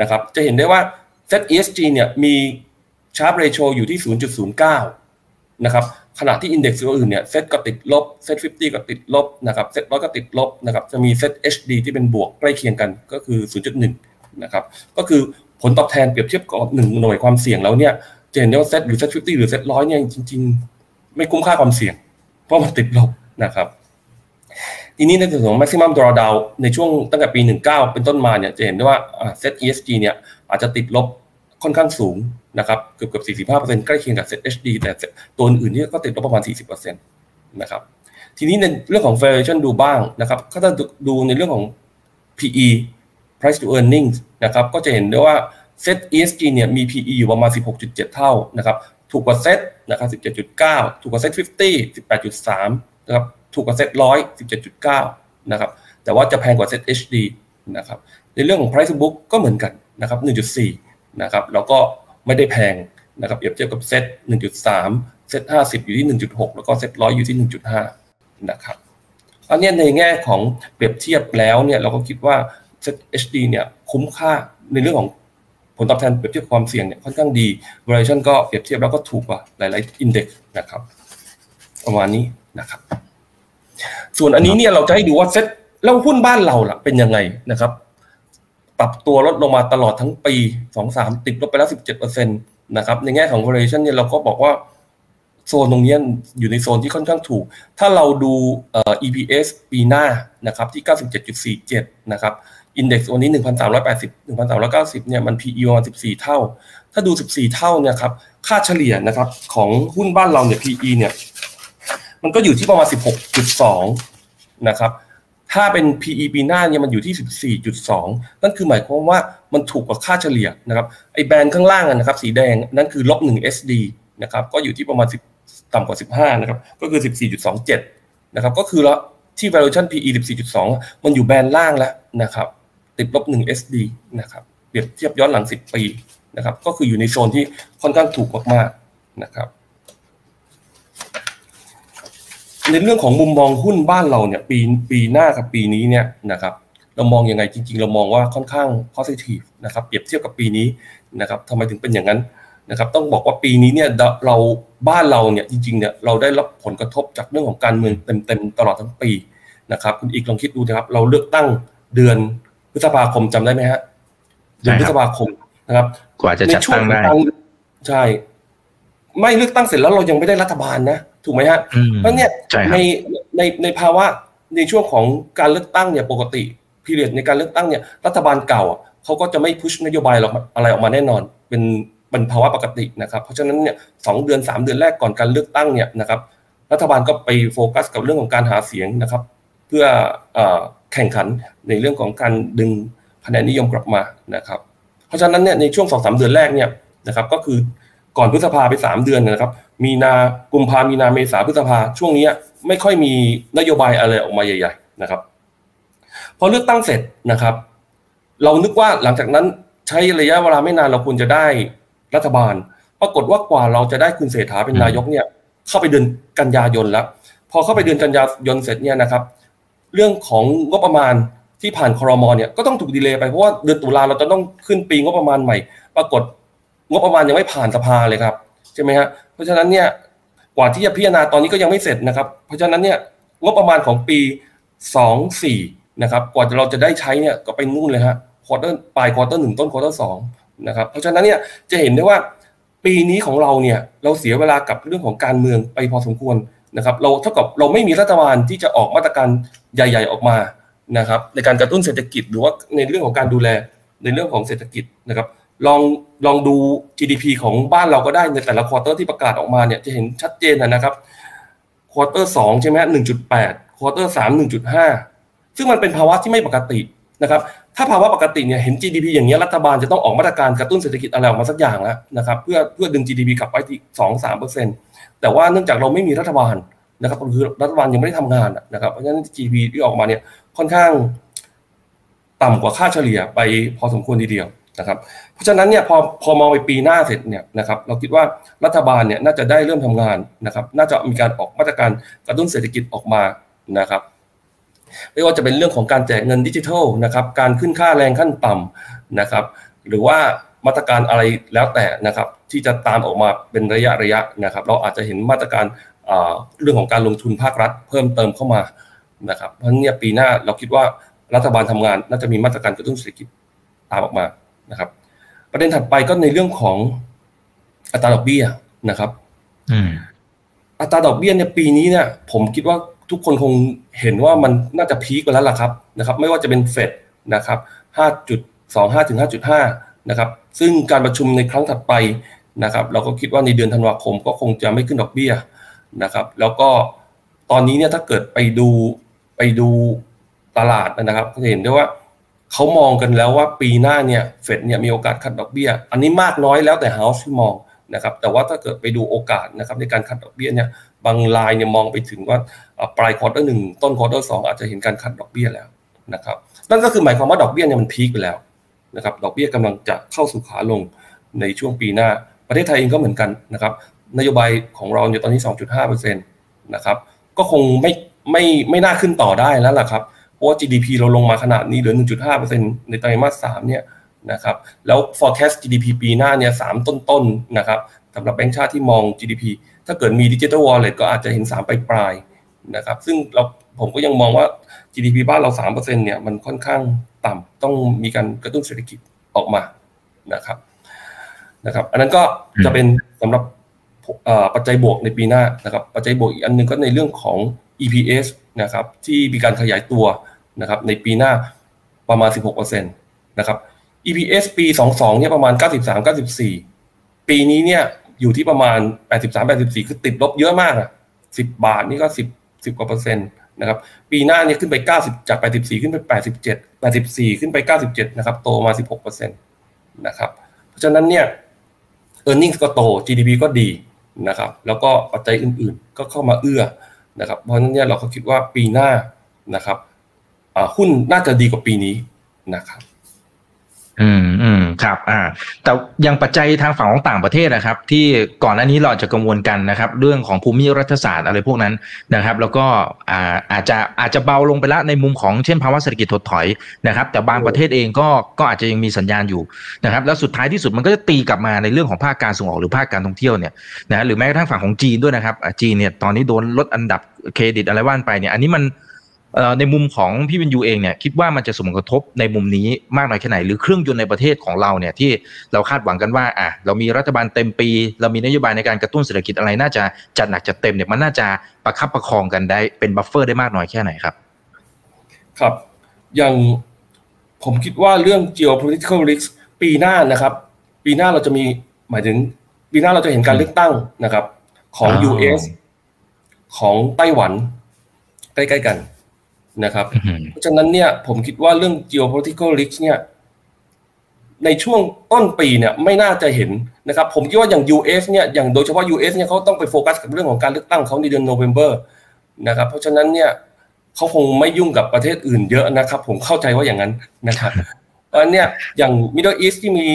นะครับ จะเห็นได้ว่าเซต ESG เนี่ยมีชาร์ปเรโชอยู่ที่ 0.09 นะครับ ขณะที่อินเด็กซ์ตัวอื่นเนี่ยเซตก็ติดลบเซต50 ก็ติดลบนะครับเซตร้อยก็ติดลบนะครับจะมีเซต HD ที่เป็นบวกใกล้เคียงกันก็คือ 0.1 นะครับก็คือผลตอบแทนเปรียบเทียบกับหนึ่งหน่วยความเสี่ยงแล้วเนี่ยจะเห็นได้ว่าเซตหรือเซต50 หรือเซตร้อยเนี่ยจริง ๆ ไม่คุ้มค่าความเสี่ยง เพราะมันติดลบนะครับทีนี้ในส่วนของ maximum drawdown ในช่วงตั้งแต่ปี 19 เป็นต้นมาเนี่ยจะเห็นได้ว่าเซต ESG เนี่ยอาจจะติดลบ ค่อนข้างสูงนะครับเกือบเกือบ45%ใกล้เคียงกับเซ็ต HD แต่ตัวอื่นนี่ก็ติดลบประมาณ 40%นะครับทีนี้ในเรื่องของ valuation ดูบ้างนะครับก็จะดูในเรื่องของ PE price to earnings นะครับก็จะเห็นได้ว่าเซ็ต ESG เนี่ยมี PE อยู่ประมาณ 16.7 เท่านะครับถูกกว่าเซ็ตนะครับ17.9 ถูกกว่า SET50 18.3นะครับถูกกว่า SET100 17.9นะครับแต่ว่าจะแพงกว่าเซ็ต HD นะครับในเรื่องของ price to book ก็เหมือนกันนะครับ1.4 นะครับแล้วก็ไม่ได้แพงนะครับเปรียบเทียบกับเซ็ต1.3 SET50 อยู่ที่ 1.6 แล้วก็ SET100 อยู่ที่ 1.5 นะครับอันนี้ในแง่ของเปรียบเทียบแล้วเนี่ยเราก็คิดว่าเซ็ต HD เนี่ยคุ้มค่าในเรื่องของผลตอบแทนเปรียบเทียบความเสี่ยงเนี่ยค่อนข้างดี valuation ก็เปรียบเทียบแล้วก็ถูกกว่าหลายๆ index นะครับประมาณนี้นะครับ ส่วนอันนี้เนี่ยเราจะให้ดูว่าเซ็ตแล้วหุ้นบ้านเราล่ะเป็นยังไงนะครับ ปรับตัวลดลงมาตลอดทั้งปีสองสามติดลบไปแล้วสิบเจ็ดเปอร์เซ็นตนะครับ ในแง่ของ valuation เนี่ยเราก็บอกว่าโซนตรงนี้อยู่ในโซนที่ค่อนข้างถูก ถ้าเราดู EPS ปีหน้านะครับที่ 97.47 นะครับ Index วันนี้ 1,380 1,390 เนี่ยมัน PE ประมาณ14 เท่า ถ้าดู 14 เท่าเนี่ยครับ ค่าเฉลี่ยนะครับของหุ้นบ้านเราเนี่ย PE เนี่ย มันก็อยู่ที่ประมาณ 16.2 นะครับ ถ้าเป็น PE ปีหน้าเนี่ยมันอยู่ที่ 14.2 นั่นคือหมายความว่ามันถูกกว่าค่าเฉลี่ยนะครับ ไอ้แบรนด์ข้างล่างนะครับสีแดงนั่นคือลบ1 SD นะครับ ก็อยู่ที่ประมาณ 10 ต่ำกว่า 15 นะครับ ก็คือ 14.27 นะครับ ก็คือละที่ valuation PE 14.2 มันอยู่แบรนด์ล่างแล้วนะครับ ติดลบ1 SD นะครับ เปรียบเทียบย้อนหลัง 10 ปีนะครับ ก็คืออยู่ในโซนที่ค่อนข้างถูกมากๆนะครับ ในเรื่องของมุมมองหุ้นบ้านเราเนี่ยปีปีหน้ากับปีนี้เนี่ยนะครับเรามองยังไงจริง ๆ เรามองว่าค่อนข้าง positive นะครับเปรียบเทียบกับปีนี้นะครับทำไมถึงเป็นอย่างนั้นนะครับต้องบอกว่าปีนี้เนี่ยเราบ้านเราเนี่ยจริงๆเนี่ยเราได้รับผลกระทบจากเรื่องของการเมืองเต็มๆตลอดทั้งปีนะครับคุณอีกลองคิดดูนะครับ เราเลือกตั้งเดือนพฤษภาคมจำได้ไหมฮะเดือนพฤษภาคมนะครับ กว่าจะจัดตั้งได้ใช่ ไม่เลือกตั้งเสร็จแล้วเรายังไม่ได้รัฐบาลนะ ถูกไหมฮะเพราะเนี่ยในในในภาวะในช่วงของการเลือกตั้งเนี่ยปกติพีเรียดในการเลือกตั้งเนี่ยรัฐบาลเก่าเขาก็จะไม่พุชนโยบายอะไรออกมาแน่นอน เป็นเป็นภาวะปกตินะครับ เพราะฉะนั้นเนี่ยสองเดือนสามเดือนแรกก่อนการเลือกตั้งเนี่ยนะครับ รัฐบาลก็ไปโฟกัสกับเรื่องของการหาเสียงนะครับ เพื่อแข่งขันในเรื่องของการดึงคะแนนนิยมกลับมานะครับ เพราะฉะนั้นเนี่ยในช่วงสองสามเดือนแรกเนี่ยนะครับ ก็คือ ก่อนพฤษภาไปสามเดือนนะครับ มีนากุมภามีนาเมษาพฤษภาช่วงนี้ไม่ค่อยมีนโยบายอะไรออกมาใหญ่ ๆ นะครับ พอเลือกตั้งเสร็จนะครับ เรานึกว่าหลังจากนั้นใช้ระยะเวลาไม่นานเราควรจะได้รัฐบาล ปรากฏว่ากว่าเราจะได้คุณเศรษฐาเป็นนายกเนี่ยเข้าไปเดือนกันยายนแล้ว พอเข้าไปเดือนกันยายนเสร็จเนี่ยนะครับ เรื่องของงบประมาณที่ผ่านครมเนี่ยก็ต้องถูกดีเลย์ไปเพราะว่าเดือนตุลาเราจะต้องขึ้นปีงบประมาณใหม่ ปรากฏ งบประมาณยังไม่ผ่านสภาเลยครับใช่ไหมฮะเพราะฉะนั้นเนี่ยกว่าที่จะพิจารณาตอนนี้ก็ยังไม่เสร็จนะครับ เพราะฉะนั้นเนี่ยงบประมาณของปีสองสี่นะครับกว่าเราจะได้ใช้เนี่ยก็ไปนู่นเลยฮะ quarter ปลาย quarter หนึ่งต้น quarter สองนะครับเพราะฉะนั้นเนี่ยจะเห็นได้ว่าปีนี้ของเราเนี่ยเราเสียเวลากับเรื่องของการเมืองไปพอสมควรนะครับเราเท่ากับเราไม่มีรัฐบาลที่จะออกมาตรการใหญ่ ๆออกมานะครับในการกระตุ้นเศรษฐกิจหรือว่าในเรื่องของการดูแลในเรื่องของเศรษฐกิจนะครับ ลองลองดู GDP ของบ้านเราก็ได้ในแต่ละ quarter ที่ประกาศออกมาเนี่ยจะเห็นชัดเจนนะครับ quarter สองใช่ไหมหนึ่งจุดแปด quarter สามหนึ่งจุดห้าซึ่งมันเป็นภาวะที่ไม่ปกตินะครับ ถ้าภาวะปกติเนี่ยเห็น GDP อย่างนี้รัฐบาลจะต้องออกมาตรการกระตุ้นเศรษฐกิจอะไรออกมาสักอย่างแล้วนะครับ เพื่อเพื่อดึง GDP กลับไปที่สองสามเปอร์เซ็นต์แต่ว่าเนื่องจากเราไม่มีรัฐบาลนะครับคือรัฐบาลยังไม่ได้ทำงานนะครับเพราะฉะนั้น GDP ที่ออกมาเนี่ยค่อนข้าง ต่ำกว่าค่าเฉลี่ยไปพอสมควรทีเดียว นะครับเพราะฉะนั้นเนี่ยพอพอมองไปปีหน้าเสร็จเนี่ยนะครับเราคิดว่ารัฐบาลเนี่ยน่าจะได้เริ่มทำงานนะครับน่าจะมีการออกมาตรการกระตุ้นเศรษฐกิจออกมานะครับไม่ว่าจะเป็นเรื่องของการแจกเงินดิจิทัลนะครับการขึ้นค่าแรงขั้นต่ำนะครับหรือว่ามาตรการอะไรแล้วแต่นะครับที่จะตามออกมาเป็นระยะระยะนะครับ เราอาจจะเห็นมาตรการเรื่องของการลงทุนภาครัฐ เพิ่มเติมเข้ามานะครับเพราะเนี่ยปีหน้าเราคิดว่ารัฐบาลทำงานน่าจะมีมาตรการกระตุ้นเศรษฐกิจตามออกมา นะครับ ประเด็นถัดไปก็ในเรื่องของอัตราดอกเบี้ยนะครับอัตราดอกเบี้ยเนี่ยปีนี้เนี่ย ผมคิดว่าทุกคนคงเห็นว่ามันน่าจะพีคไปแล้วล่ะครับนะครับ ไม่ว่าจะเป็นเฟดนะครับ 5.25 ถึง 5.5 นะครับ ซึ่งการประชุมในครั้งถัดไปนะครับ เราก็คิดว่าในเดือนธันวาคมก็คงจะไม่ขึ้นดอกเบี้ยนะครับ แล้วก็ตอนนี้เนี่ยถ้าเกิดไปดูไปดูตลาดนะครับจะเห็นได้ว่า เขามองกันแล้วว่าปีหน้าเนี่ยเฟดเนี่ยมีโอกาส cut ดอกเบี้ย อันนี้มากน้อยแล้วแต่ house ที่มองนะครับแต่ว่าถ้าเกิดไปดูโอกาสนะครับในการ cut ดอกเบี้ยเนี่ยบางรายเนี่ยมองไปถึงว่าปลาย quarter หนึ่งต้น quarter สองอาจจะเห็นการ cut ดอกเบี้ยแล้วนะครับนั่นก็คือหมายความว่าดอกเบี้ยเนี่ยมัน peak ไปแล้วนะครับดอกเบี้ยกำลังจะเข้าสู่ขาลงในช่วงปีหน้า ประเทศไทยเองก็เหมือนกันนะครับนโยบายของเราเนี่ตอนนี้ 2.5%นะครับก็คงไม่ไม่ไม่น่าขึ้นต่อได้แล้วล่ะครับ เพราะว่า GDP เราลงมาขนาดนี้เหลือ 1.5%ในไตรมาส3เนี่ยนะครับแล้ว forecast GDP ปีหน้าเนี่ยสามต้นๆนะครับสำหรับแบงก์ชาติที่มอง GDP ถ้าเกิดมีดิจิทัลวอลเล็ตก็อาจจะเห็น 3 ปลายปลายนะครับซึ่งเราผมก็ยังมองว่า GDP บ้านเรา 3%เนี่ยมันค่อนข้างต่ำต้องมีการกระตุ้นเศรษฐกิจออกมานะครับนะครับอันนั้นก็จะเป็นสำหรับปัจจัยบวกในปีหน้านะครับปัจจัยบวกอีกอันนึงก็ในเรื่องของ EPS นะครับที่มีการขยายตัวนะครับในปีหน้าประมาณ 16%นะครับ EPS ปี 22 เนี่ยประมาณ 93 94 ปีนี้เนี่ยอยู่ที่ประมาณ 83 84 คือติดลบเยอะมากอะ10 บาทนี่ก็ 10 10กว่าเปอร์เซ็นต์นะครับ ปีหน้าเนี่ยขึ้นไป 90 จาก 84 ขึ้นไป 87 84 ขึ้นไป 97 นะครับ โตมา 16เปอร์เซ็นต์นะครับ เพราะฉะนั้นเนี่ย e a r n i n g ก็โต GDP ก็ดีนะครับ แล้วก็ปัจจัยอื่นๆ ก็เข้ามาเอื้อ นะครับเพราะฉะนั้นเนี่ยเราก็คิดว่าปีหน้านะครับหุ้นน่าจะดีกว่าปีนี้นะครับ อืมอืมครับ อ่า แต่ยังปัจจัยทางฝั่งของต่างประเทศนะครับ ที่ก่อนหน้านี้เราจะกังวลกันนะครับ เรื่องของภูมิรัฐศาสตร์อะไรพวกนั้นนะครับ แล้วก็อ่าอาจจะอาจจะเบาลงไปละในมุมของเช่นภาวะเศรษฐกิจถดถอยนะครับ แต่บางประเทศเองก็ก็อาจจะยังมีสัญญาณอยู่นะครับ แล้วสุดท้ายที่สุดมันก็จะตีกลับมาในเรื่องของภาคการส่งออกหรือภาคการท่องเที่ยวเนี่ยนะหรือแม้กระทั่งฝั่งของจีนด้วยนะครับจีนเนี่ยตอนนี้โดนลดอันดับเครดิตอะไรว่านไปเนี่ย อันนี้มัน ในมุมของพี่วินยูเองเนี่ยคิดว่ามันจะส่งผลกระทบในมุมนี้มากน้อยแค่ไหน หรือเครื่องยนต์ในประเทศของเราเนี่ยที่เราคาดหวังกันว่าอะเรามีรัฐบาลเต็มปี เรามีนโยบายในการกระตุ้นเศรษฐกิจอะไรน่าจะจัดหนักจัดเต็มเนี่ยมันน่าจะประคับประคองกันได้เป็นบัฟเฟอร์ได้มากน้อยแค่ไหนครับครับอย่างผมคิดว่าเรื่อง geopolitical risk ปีหน้านะครับ ปีหน้าเราจะมีหมายถึง ปีหน้าเราจะเห็นการเลือกตั้งนะครับ ของ US ของไต้หวันใกล้ๆกัน นะครับเพราะฉะนั้นเนี่ยผมคิดว่าเรื่อง geopolitical risk เนี่ยในช่วงต้นปีเนี่ยไม่น่าจะเห็นนะครับ ผมคิดว่าอย่าง US เนี่ยอย่างโดยเฉพาะ US เนี่ยเขาต้องไปโฟกัสกับเรื่องของการเลือกตั้งเขาในเดือนโนเวม ber นะครับ เพราะฉะนั้นเนี่ยเขาคงไม่ยุ่งกับประเทศอื่นเยอะนะครับ ผมเข้าใจว่าอย่างนั้นนะครับเพราะเนี่ยอย่าง Middle East ที่มี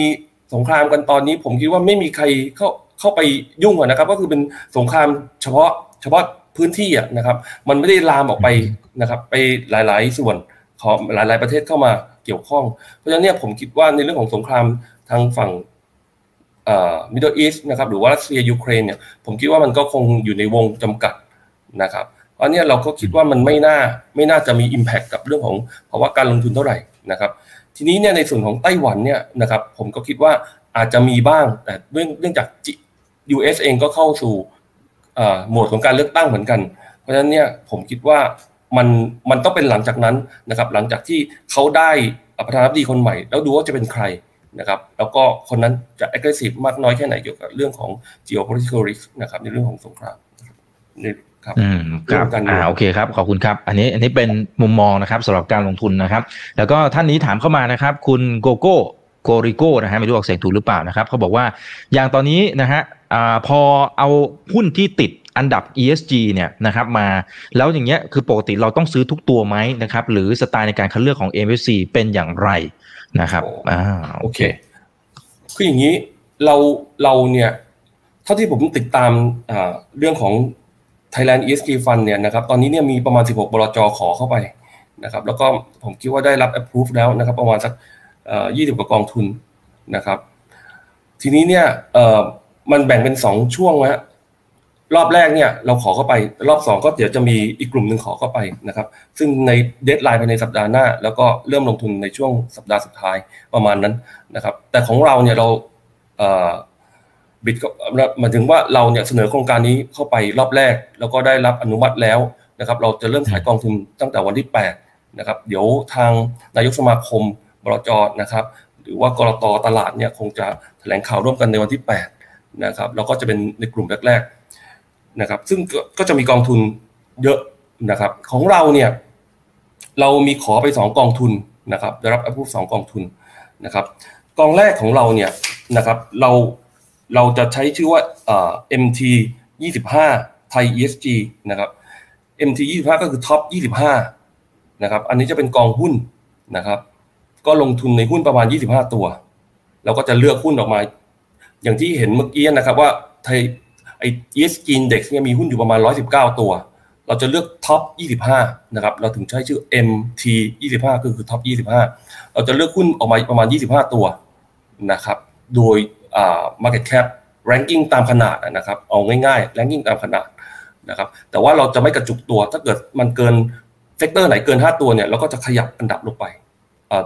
สงครามกันตอนนี้ ผมคิดว่าไม่มีใครเข้าเข้าไปยุ่งนะครับ ก็คือเป็นสงครามเฉพาะเฉพาะ พื้นที่นะครับ มันไม่ได้ลามออกไปนะครับ ไปหลาย ๆ ส่วนของหลาย ๆ ประเทศเข้ามาเกี่ยวข้อง เพราะฉะนั้นเนี่ยผมคิดว่าในเรื่องของสงครามทางฝั่งมิดเดิลอีสต์นะครับหรือว่ารัสเซียยูเครนเนี่ยผมคิดว่ามันก็คงอยู่ในวงจำกัดนะครับเพราะนี้เราก็คิดว่ามันไม่น่าไม่น่าจะมี Impact กับเรื่องของภาวะการลงทุนเท่าไหร่นะครับ ทีนี้เนี่ยในส่วนของไต้หวันเนี่ยนะครับผมก็คิดว่าอาจจะมีบ้างแต่เรื่องเรื่องจาก US เองก็เข้าสู่โหมดของการเลือกตั้งเหมือนกัน เพราะฉะนั้นเนี่ยผมคิดว่ามันมันต้องเป็นหลังจากนั้นนะครับ หลังจากที่เขาได้ประธานาธิบดีคนใหม่ แล้วดูว่าจะเป็นใครนะครับ แล้วก็คนนั้นจะ aggressive มากน้อยแค่ไหนเกี่ยวกับเรื่องของ geopolitical risk นะครับในเรื่องของสงครามนี่ครับอืมครับอ่าโอเคครับขอบคุณครับ อันนี้อันนี้เป็นมุมมองนะครับสำหรับการลงทุนนะครับ แล้วก็ท่านนี้ถามเข้ามานะครับ คุณโกโก้โกริโก้นะฮะไม่รู้ออกเสียงถูกหรือเปล่านะครับเขาบอกว่าอย่างตอนนี้นะฮะ อ่าพอเอาหุ้นที่ติดอันดับ ESG เนี่ยนะครับมาแล้วอย่างเงี้ยคือปกติเราต้องซื้อทุกตัวไหมนะครับหรือสไตล์ในการคัดเลือกของ MSC เป็นอย่างไรนะครับอ่าโอเค คืออย่างนี้เราเราเนี่ยเท่าที่ผมติดตามเรื่องของ Thailand ESG Fund เนี่ยนะครับตอนนี้เนี่ยมีประมาณ 16 บลจขอเข้าไปนะครับแล้วก็ผมคิดว่าได้รับ approve แล้วนะครับประมาณสัก20กว่ากองทุนนะครับ ทีนี้เนี่ย มันแบ่งเป็น2ช่วงนะรอบแรกเนี่ยเราขอเข้าไป รอบสองก็เดี๋ยวจะมีอีกกลุ่มหนึ่งขอเข้าไปนะครับ ซึ่งในเดทไลน์ภายในสัปดาห์หน้า แล้วก็เริ่มลงทุนในช่วงสัปดาห์สุดท้ายประมาณนั้นนะครับ แต่ของเราเนี่ยเราบิดก็หมายถึงว่าเราเนี่ยเสนอโครงการนี้เข้าไปรอบแรก แล้วก็ได้รับอนุมัติแล้วนะครับ เราจะเริ่มขายกองทุนตั้งแต่วันที่ 8 นะครับ เดี๋ยวทางนายกสมาคมบลจนะครับ หรือว่ากรตตลาดเนี่ยคงจะแถลงข่าวร่วมกันในวันที่ 8 นะครับเราก็จะเป็นในกลุ่มแรกๆนะครับ ซึ่งก็จะมีกองทุนเยอะนะครับ ของเราเนี่ย เรามีขอไป 2 กองทุนนะครับได้รับอภิสองกองทุนนะครับ กองแรกของเราเนี่ยนะครับ เราเราจะใช้ชื่อว่า MT 25ไทย ESG นะครับ MT 25ก็คือท็อป25นะครับ อันนี้จะเป็นกองหุ้นนะครับ ก็ลงทุนในหุ้นประมาณ 25 ตัว เราก็จะเลือกหุ้นออกมา อย่างที่เห็นเมื่อกี้นะครับว่าไทยไอ ESG Index เนี่ยมีหุ้นอยู่ประมาณ 119 ตัว เราจะเลือกท็อป 25 นะครับ เราถึงใช้ชื่อ MT 25 ก็คือท็อป 25 เราจะเลือกหุ้นออกมาประมาณ 25 ตัวนะครับ โดยอ่า market cap ranking ตามขนาดนะครับ เอาง่ายๆ ranking ตามขนาดนะครับ แต่ว่าเราจะไม่กระจุกตัว ถ้าเกิดมันเกิน sector ไหนเกิน 5 ตัวเนี่ย เราก็จะขยับอันดับลงไป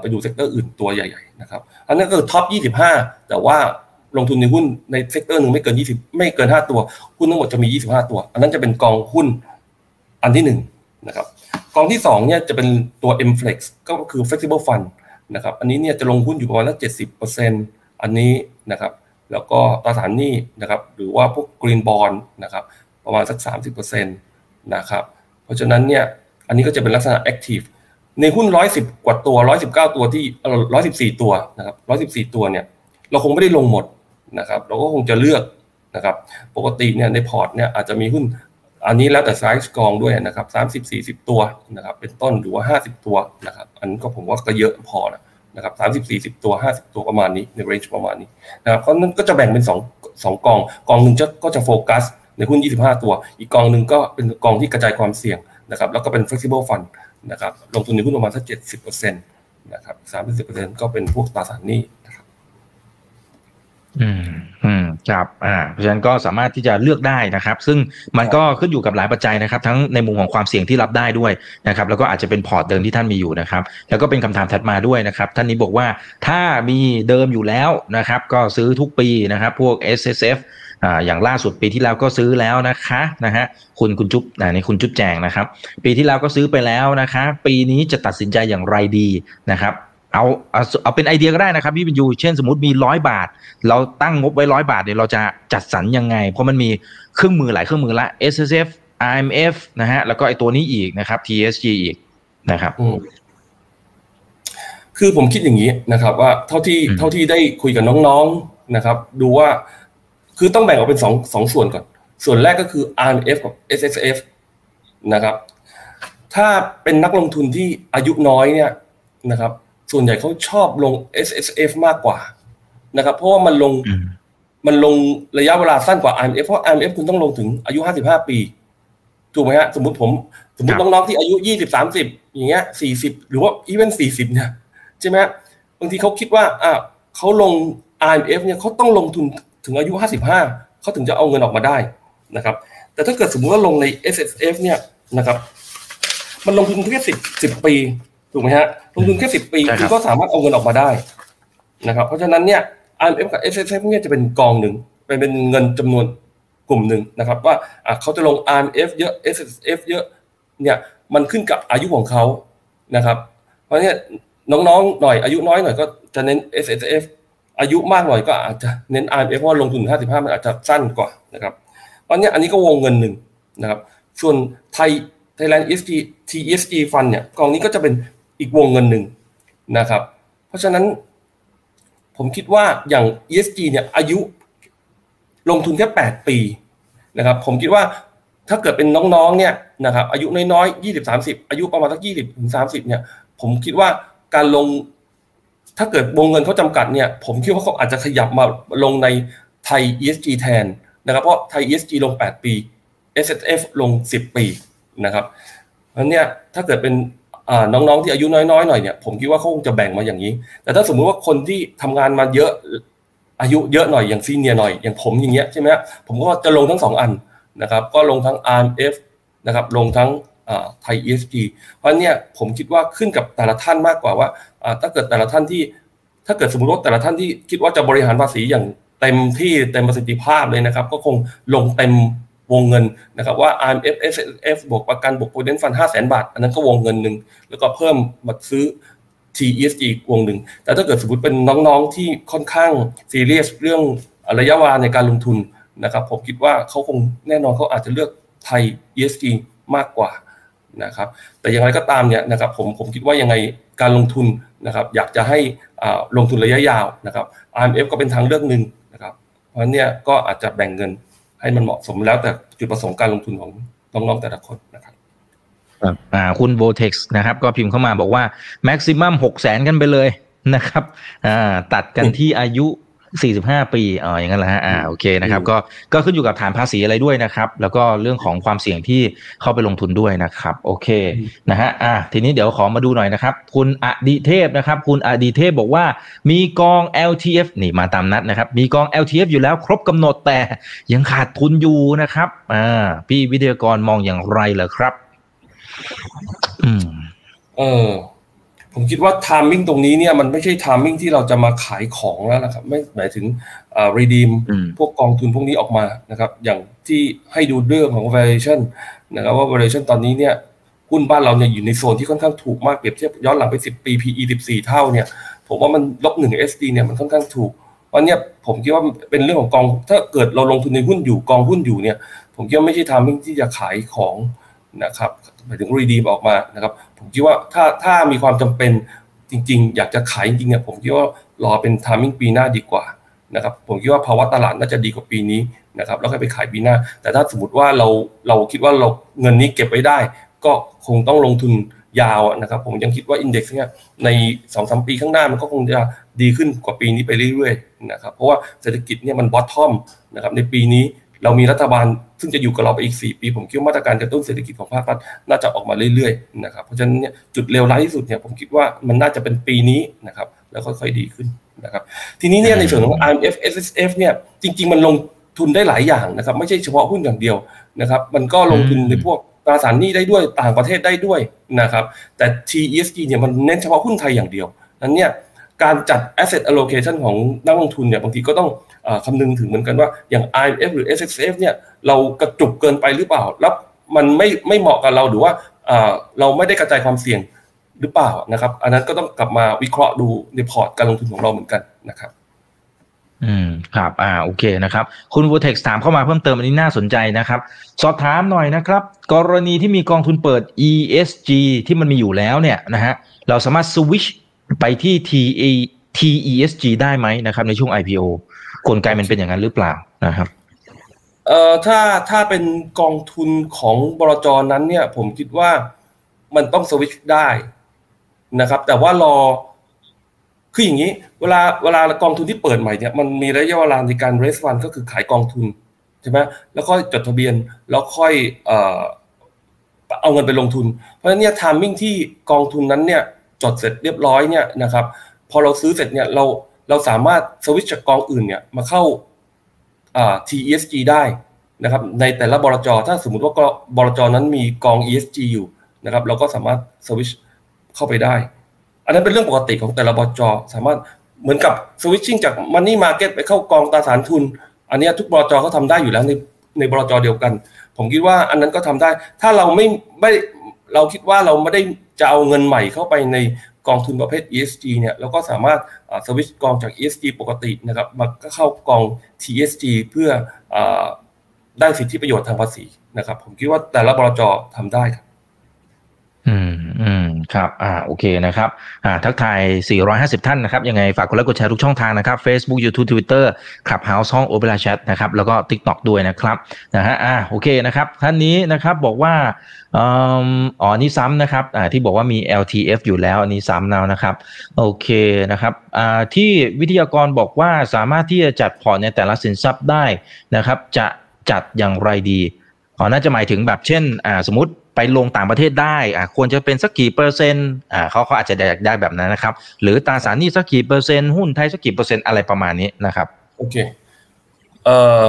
ไปดู sector อื่นตัวใหญ่ๆ นะครับ อันนั้นก็คือ top 25 แต่ว่า ลงทุนในหุ้นใน sector หนึ่งไม่เกิน20ไม่เกิน5ตัว หุ้นทั้งหมดจะมี25ตัว อันนั้นจะเป็นกองหุ้นอันที่1นะครับกองที่2เนี่ยจะเป็นตัว MFlex ก็คือ flexible fund นะครับอันนี้เนี่ยจะลงหุ้นอยู่ประมาณสัก70%อันนี้นะครับแล้วก็ตราสารหนี้นะครับหรือว่าพวก green bond นะครับประมาณสัก30%นต์นะครับเพราะฉะนั้นเนี่ยอันนี้ก็จะเป็นลักษณะ active ในหุ้น110กว่าตัว119ตัวที่114ตัวนะครับ114ตัวเนี่ยเราคงไม่ได้ลงหมด นะครับ เราก็คงจะเลือกนะครับ ปกติเนี่ยในพอร์ตเนี่ยอาจจะมีหุ้น อันนี้แล้วแต่ไซส์กองด้วยนะครับ30 40ตัวนะครับ เป็นต้นหรือว่า50ตัวนะครับ อันนี้ก็ผมว่าก็เยอะพอนะนะครับสามสิบสี่สิบตัวห้าสิบตัวประมาณนี้ในเรนจ์ประมาณนี้นะครับเพราะนั้นก็จะแบ่งเป็นสองสองกอง กองหนึ่งจะก็จะโฟกัสในหุ้นยี่สิบห้าตัว อีกกองหนึ่งก็เป็นกองที่กระจายความเสี่ยงนะครับ แล้วก็เป็น flexible fund นะครับ ลงทุนในหุ้นประมาณสักเจ็ดสิบเปอร์เซ็นต์นะครับสามสิบเปอร์เซ็นต์ก็เป็นพวกตราสารหนี้ อืมอืมครับอ่าเพราะฉะนั้นก็สามารถที่จะเลือกได้นะครับ ซึ่งมันก็ขึ้นอยู่กับหลายปัจจัยนะครับ ทั้งในมุมของความเสี่ยงที่รับได้ด้วยนะครับ แล้วก็อาจจะเป็นพอร์ตเดิมที่ท่านมีอยู่นะครับ แล้วก็เป็นคำถามถัดมาด้วยนะครับ ท่านนี้บอกว่าถ้ามีเดิมอยู่แล้วนะครับ ก็ซื้อทุกปีนะครับ พวก S S F อ่าอย่างล่าสุดปีที่แล้วก็ซื้อแล้วนะคะนะฮะคุณคุณจุ๊บอ่านี่คุณจุ๊บแจงนะครับ ปีที่แล้วก็ซื้อไปแล้วนะคะ ปีนี้จะตัดสินใจอย่างไรดีนะครับ เอาเอาเอาเป็นไอเดียก็ได้นะครับพี่บินยูเช่นสมมติมีร้อยบาท เราตั้งงบไว้ร้อยบาทเนี่ยเราจะจัดสรรยังไง เพราะมันมีเครื่องมือหลายเครื่องมือละ S S F I M F นะฮะแล้วก็ไอตัวนี้อีกนะครับ T S G อีกนะครับคือผมคิดอย่างนี้นะครับ ว่าเท่าที่เท่าที่ได้คุยกับน้องๆนะครับ ดูว่าคือต้องแบ่งออกเป็นสองสองส่วนก่อน ส่วนแรกก็คือ R M F กับ S S F นะครับ ถ้าเป็นนักลงทุนที่อายุน้อยเนี่ยนะครับ ส่วนใหญ่เขาชอบลง S S F มากกว่านะครับ เพราะว่ามันลงมันลงระยะเวลาสั้นกว่า I M F เพราะ I M F คุณต้องลงถึงอายุ 55 ปี ถูกไหมฮะ สมมติผม สมมติน้องๆที่อายุ 20 30 อย่างเงี้ย 40 หรือว่าอีเวน40 เนี่ย ใช่ไหมบางทีเขาคิดว่าอ่าเขาลง I M F เนี่ยเขาต้องลงทุนถึงอายุ 55 เขาถึงจะเอาเงินออกมาได้นะครับ แต่ถ้าเกิดสมมุติว่าลงใน S S F เนี่ยนะครับ มันลงทุนแค่สิบสิบปี ถูกไหมฮะลงทุนแค่สิบปีคุณก็สามารถเอาเงินออกมาได้นะครับเพราะฉะนั้นเนี่ย IMF กับ S S F เนี่ยจะเป็นกองหนึ่งเป็นเงินจำนวนกลุ่มหนึ่งนะครับ ว่าเขาจะลง IMF เยอะ S S F เยอะเนี่ยมันขึ้นกับอายุของเขานะครับ เพราะเนี่ยน้องๆหน่อยอายุน้อยหน่อยก็จะเน้น S S F อายุมากหน่อยก็อาจจะเน้น IMF เพราะลงทุน 55 มันอาจจะสั้นกว่านะครับเพราะนี้อันนี้ก็วงเงินหนึ่งนะครับ ส่วนไทย Thailand ESG TESG Fund เนี่ยกองนี้ก็จะเป็น อีกวงเงินหนึ่งนะครับ เพราะฉะนั้นผมคิดว่าอย่าง ESG เนี่ยอายุลงทุนแค่แปดปีนะครับ ผมคิดว่าถ้าเกิดเป็นน้องๆเนี่ยนะครับอายุน้อยๆยี่สิบสามสิบอายุประมาณสักยี่สิบถึงสามสิบเนี่ย ผมคิดว่าการลง ถ้าเกิดวงเงินเขาจำกัดเนี่ย ผมคิดว่าเขาอาจจะขยับมาลงในไทย ESG แทนนะครับ เพราะไทย ESG ลง 8 ปี S S F ลง 10 ปีนะครับเพราะเนี่ยถ้าเกิดเป็น น้องๆที่อายุน้อยๆหน่อยเนี่ยผมคิดว่าเขาคงจะแบ่งมาอย่างนี้ แต่ถ้าสมมุติว่าคนที่ทำงานมาเยอะอายุเยอะหน่อยอย่างซีเนียหน่อยอย่างผมอย่างเงี้ยใช่ไหมผมก็จะลงทั้งสองอันนะครับ ก็ลงทั้ง RMF นะครับลงทั้งไทย ESG เพราะเนี่ยผมคิดว่าขึ้นกับแต่ละท่านมากกว่าว่าถ้าเกิดแต่ละท่านที่ ถ้าเกิดสมมติว่าแต่ละท่านที่คิดว่าจะบริหารภาษีอย่างเต็มที่เต็มประสิทธิภาพเลยนะครับ ก็คงลงเต็ม วงเงินนะครับว่า IMF SSF บวกประกันบวก Provident Fund 5 0 0 0 0 บาท อันนั้นก็วงเงินหนึ่ง แล้วก็เพิ่มมาซื้อ TESG วงหนึ่ง แต่ถ้าเกิดสมมติเป็นน้องๆที่ค่อนข้างซีเรียสเรื่องระยะเวลาในการลงทุนนะครับผมคิดว่าเขาคงแน่นอนเขาอาจจะเลือกไทย ESG มากกว่านะครับแต่อย่างไรก็ตามเนี่ยนะครับผมผมคิดว่ายังไงการลงทุนนะครับอยากจะให้ลงทุนระยะยาวนะครับ IMF ก็เป็นทางเลือกหนึ่งนะครับเพราะเนี่ยก็อาจจะแบ่งเงิน ให้มันเหมาะสมแล้วแต่จุดประสงค์การลงทุนของน้องๆแต่ละคนนะครับอ่าคุณโบเท็กซ์นะครับ ก็พิมพ์เข้ามาบอกว่าแม็กซิมัมหกแสนกันไปเลยนะครับอ่าตัดกันที่อายุ 45ปีอ๋ออย่างนั้นแหละฮะอ่าโอเคนะครับก็ก็ขึ้นอยู่กับฐานภาษีอะไรด้วยนะครับ แล้วก็เรื่องของความเสี่ยงที่เข้าไปลงทุนด้วยนะครับ โอเคนะฮะอ่าทีนี้เดี๋ยวขอมาดูหน่อยนะครับ คุณอดีเทพนะครับ คุณอดีเทพบอกว่ามีกอง LTF นี่มาตามนัดนะครับ มีกอง LTF อยู่แล้วครบกำหนดแต่ยังขาดทุนอยู่นะครับอ่าพี่วิทยากรมองอย่างไรเหรอครับ อืมเออ ผมคิดว่า timing ตรงนี้เนี่ยมันไม่ใช่ timing ที่เราจะมาขายของแล้วนะครับ ไม่หมายถึงอ่า redeem พวกกองทุนพวกนี้ออกมานะครับ อย่างที่ให้ดูเรื่องของ valuation นะครับว่า valuation ตอนนี้เนี่ยหุ้นบ้านเราเนี่ยอยู่ในโซนที่ค่อนข้างถูกมากเปรียบเทียบย้อนหลังไป 10 ปี PE 14 เท่าเนี่ย ผมว่ามันลบหนึ่ง SD เนี่ยมันค่อนข้างถูกวันนี้ผมคิดว่าเป็นเรื่องของกองถ้าเกิดเราลงทุนในหุ้นอยู่กองหุ้นอยู่เนี่ย ผมคิดว่าไม่ใช่ timing ที่จะขายของนะครับหมายถึง redeem ออกมานะครับ ผมคิดว่าถ้าถ้ามีความจำเป็นจริง ๆ อยากจะขายจริงๆเนี่ยผมคิดว่ารอเป็น timing ปีหน้าดีกว่านะครับผมคิดว่าภาวะตลาดน่าจะดีกว่าปีนี้นะครับแล้วค่อยไปขายปีหน้า แต่ถ้าสมมติว่าเราเราคิดว่าเราเงินนี้เก็บไว้ได้ ก็คงต้องลงทุนยาวนะครับ ผมยังคิดว่า index เนี่ยในสองสามปีข้างหน้ามันก็คงจะดีขึ้นกว่าปีนี้ไปเรื่อยๆนะครับเพราะว่าเศรษฐกิจเนี่ยมันบอททอมนะครับในปีนี้ เรามีรัฐบาลซึ่งจะอยู่กับเราไปอีก 4 ปี ผมคิดว่ามาตรการกระตุ้นเศรษฐกิจของภาครัฐน่าจะออกมาเรื่อยๆนะครับเพราะฉะนั้นเนี่ยจุดเลวร้ายที่สุดเนี่ยผมคิดว่ามันน่าจะเป็นปีนี้นะครับแล้วค่อยๆดีขึ้นนะครับทีนี้เนี่ยในส่วนของ IMF SSF เนี่ยจริง ๆ มันลงทุนได้หลายอย่างนะครับไม่ใช่เฉพาะหุ้นอย่างเดียวนะครับมันก็ลงทุนในพวกตราสารหนี้ได้ด้วยต่างประเทศได้ด้วยนะครับแต่ TESG เนี่ยมันเน้นเฉพาะหุ้นไทยอย่างเดียวนั้นเนี่ยการจัด asset allocation ของนักลงทุนเนี่ยบางทีก็ต้อง คำนึงถึงเหมือนกันว่าอย่าง IMF หรือ SXF เนี่ยเรากระจุกเกินไปหรือเปล่าแล้วมันไม่ไม่เหมาะกับเราหรือว่าเราไม่ได้กระจายความเสี่ยงหรือเปล่านะครับ อันนั้นก็ต้องกลับมาวิเคราะห์ดูในพอร์ตการลงทุนของเราเหมือนกันนะครับอืมครับ อ่า โอเคนะครับ คุณวูเท็กซ์ถามเข้ามาเพิ่มเติมอันนี้น่าสนใจนะครับ สอบถามหน่อยนะครับ กรณีที่มีกองทุนเปิด ESG ที่มันมีอยู่แล้วเนี่ยนะฮะ เราสามารถสวิชไปที่ TE TESG ได้ไหมนะครับ ในช่วง IPO กลไกมันเป็นอย่างนั้นหรือเปล่านะครับเอ่อถ้าถ้าเป็นกองทุนของบลจนั้นเนี่ย ผมคิดว่ามันต้องสวิตช์ได้นะครับ แต่ว่ารอคืออย่างนี้ เวลาเวลากองทุนที่เปิดใหม่เนี่ยมันมีระยะเวลาในการ raise fund ก็คือขายกองทุนใช่ไหมแล้วค่อยจดทะเบียนแล้วค่อยเอ่อเอาเงินไปลงทุน เพราะฉะนั้นเนี่ยทามมิ่งที่กองทุนนั้นเนี่ยจดเสร็จเรียบร้อยเนี่ยนะครับ พอเราซื้อเสร็จเนี่ยเรา เราสามารถสวิตช์จากกองอื่นเนี่ยมาเข้าา TESG ได้นะครับ ในแต่ละบลจถ้าสมมติว่าบลจนั้นมีกอง ESG อยู่นะครับ เราก็สามารถสวิตช์เข้าไปได้ อันนั้นเป็นเรื่องปกติของแต่ละบลจสามารถเหมือนกับสวิตชิ่งจากมันนี่มาเก็ตไปเข้ากองตราสารทุน อันนี้ทุกบลจเขาทาได้อยู่แล้วในในบลจเดียวกัน ผมคิดว่าอันนั้นก็ทำได้ ถ้าเราไม่ไม่เราคิดว่าเราไม่ได้จะเอาเงินใหม่เข้าไปใน กองทุนประเภท ESG เนี่ยเราก็สามารถสวิตช์กองจาก ESG ปกตินะครับมาเข้ากอง TSG เพื่ออได้สิทธิประโยชน์ทางภาษีนะครับ ผมคิดว่าแต่ละบลจทำได้ครับ อืมอืมครับ อ่า โอเคนะครับ อ่า ทักทาย 450 ท่านนะครับ ยังไงฝากกดไลค์กดแชร์ทุกช่องทางนะครับ Facebook YouTube Twitter Clubhouse ห้อง Opera Chat นะครับ แล้วก็ TikTok ด้วยนะครับ นะฮะ อ่า โอเคนะครับ ท่านนี้นะครับบอกว่าอ๋อนี่ซ้ำนะครับ อ่า ที่บอกว่ามี LTF อยู่แล้ว อันนี้ซ้ำแล้วนะครับ โอเคนะครับ อ่า ที่วิทยากรบอกว่าสามารถที่จะจัดพอร์ตในแต่ละสินทรัพย์ได้นะครับ จะจัดอย่างไรดี อ๋อ น่าจะหมายถึงแบบเช่น อ่า สมมติ ไปลงต่างประเทศได้อ่าควรจะเป็นสักกี่เปอร์เซ็นต์อ่าเขาเขาอาจจะได้ได้แบบนั้นนะครับ หรือตราสารหนี้สักกี่เปอร์เซ็นต์หุ้นไทยสักกี่เปอร์เซ็นต์อะไรประมาณนี้นะครับโอเคเอ่อ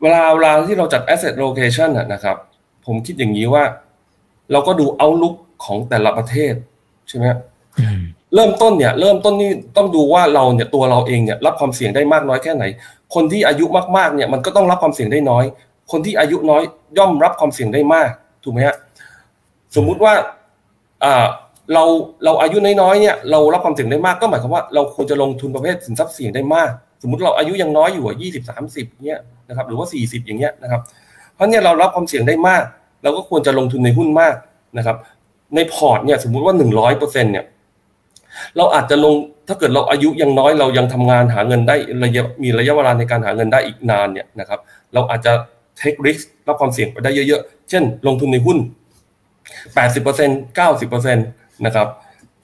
เวลาเวลาที่เราจัด asset location นะครับ ผมคิดอย่างนี้ว่า เราก็ดูเอาลุกของแต่ละประเทศใช่ไหมเริ่มต้นเนี่ย เริ่มต้นนี่ต้องดูว่าเราเนี่ยตัวเราเองเนี่ยรับความเสี่ยงได้มากน้อยแค่ไหน คนที่อายุมากๆเนี่ยมันก็ต้องรับความเสี่ยงได้น้อย คนที่อายุน้อยย่อมรับความเสี่ยงได้มาก ถูกไหมฮะสมมุติว่าเราเราอายุน้อยๆเนี่ยเรารับความเสี่ยงได้มากก็หมายความว่าเราควรจะลงทุนประเภทสินทรัพย์เสี่ยงได้มาก สมมติเราอายุยังน้อยอยู่อะยี่สิบสามสิบเนี่ยนะครับหรือว่าสี่สิบอย่างเงี้ยนะครับ เพราะเนี่ยเรารับความเสี่ยงได้มาก เราก็ควรจะลงทุนในหุ้นมากนะครับ ในพอร์ตเนี่ยสมมุติว่าหนึ่งร้อยเปอร์เซ็นเนี่ยเราอาจจะลงถ้าเกิดเราอายุยังน้อยเรายังทำงานหาเงินได้ระยะมีระยะเวลาในการหาเงินได้อีกนานเนี่ยนะครับ เราอาจจะ เทครับรับความเสี่ยงไปได้เยอะๆ เช่น ลงทุนในหุ้น 80% 90%นะครับ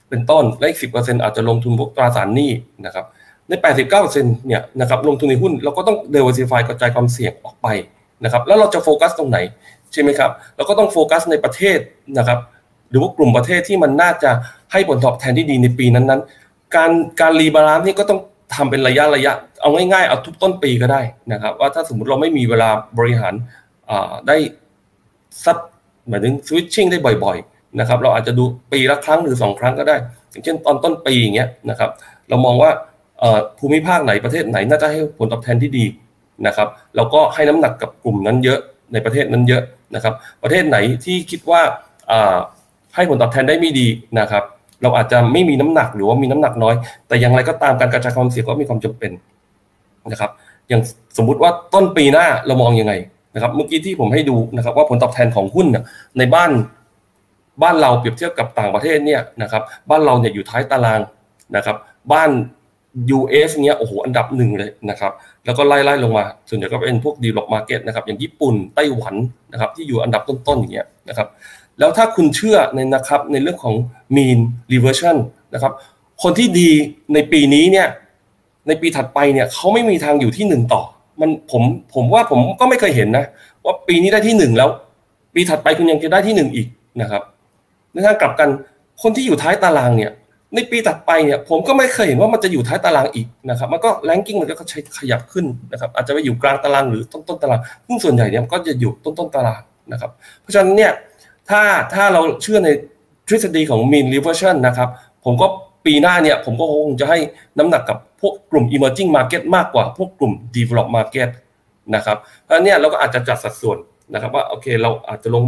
เป็นต้น และอีก 10%อาจจะลงทุนพวกตราสารหนี้นะครับ ใน 89%เนี่ยนะครับ ลงทุนในหุ้นเราก็ต้อง diversify กระจายความเสี่ยงออกไปนะครับ แล้วเราจะโฟกัสตรงไหนใช่ไหมครับ เราก็ต้องโฟกัสในประเทศนะครับ หรือว่ากลุ่มประเทศที่มันน่าจะให้ผลตอบแทนที่ดีในปีนั้นๆ การการ rebalance นี่ก็ต้อง ทำเป็นระยะระยะ เอาง่ายๆ เอาทุกต้นปีก็ได้นะครับ ว่าถ้าสมมติเราไม่มีเวลาบริหารได้ซับหมายถึง switching ได้บ่อยๆนะครับ เราอาจจะดูปีละครั้งหรือสองครั้งก็ได้ อย่างเช่นตอนต้นปีอย่างเงี้ยนะครับ เรามองว่าภูมิภาคไหนประเทศไหนน่าจะให้ผลตอบแทนที่ดีนะครับเราก็ให้น้ำหนักกับกลุ่มนั้นเยอะในประเทศนั้นเยอะนะครับ ประเทศไหนที่คิดว่าให้ผลตอบแทนได้ไม่ดีนะครับ เราอาจจะไม่มีน้ำหนักหรือว่ามีน้ำหนักน้อย แต่อย่างไรก็ตามการกระจายความเสี่ยงก็มีความจำเป็นนะครับ อย่างสมมุติว่าต้นปีหน้าเรามองยังไงนะครับ เมื่อกี้ที่ผมให้ดูนะครับ ว่าผลตอบแทนของหุ้นในบ้านบ้านเราเปรียบเทียบกับต่างประเทศเนี่ยนะครับ บ้านเราเนี่ยอยู่ท้ายตารางนะครับ บ้าน US เนี่ยโอ้โหอันดับหนึ่งเลยนะครับ แล้วก็ไล่ๆลงมา ส่วนใหญ่ก็เป็นพวกดีล็อกมาร์เก็ตนะครับ อย่างญี่ปุ่นไต้หวันนะครับ ที่อยู่อันดับต้นๆอย่างเงี้ยนะครับ แล้วถ้าคุณเชื่อในนะครับในเรื่องของ mean reversion นะครับ คนที่ดีในปีนี้เนี่ยในปีถัดไปเนี่ยเขาไม่มีทางอยู่ที่หนึ่งต่อ มันผมผมว่าผมก็ไม่เคยเห็นนะ ว่าปีนี้ได้ที่หนึ่งแล้ว ปีถัดไปคุณยังจะได้ที่หนึ่งอีกนะครับในทางกลับกันคนที่อยู่ท้ายตารางเนี่ย ในปีถัดไปเนี่ย ผมก็ไม่เคยเห็นว่ามันจะอยู่ท้ายตารางอีกนะครับ มันก็แลนกิ้งมันก็ใช้ขยับขึ้นนะครับ อาจจะไปอยู่กลางตารางหรือต้นต้นตารางซึ่งส่วนใหญ่เนี่ยก็จะอยู่ต้นต้นตารางนะครับ เพราะฉะนั้นเนี่ย ถ้าถ้าเราเชื่อในทฤษฎีของ mean reversion นะครับ ผมก็ปีหน้าเนี่ยผมก็คงจะให้น้ำหนักกับพวกกลุ่ม emerging market มากกว่าพวกกลุ่ม develop market นะครับเพราะเนี่ยเราก็อาจจะจัดสัดส่วนนะครับว่าโอเคเราอาจจะลง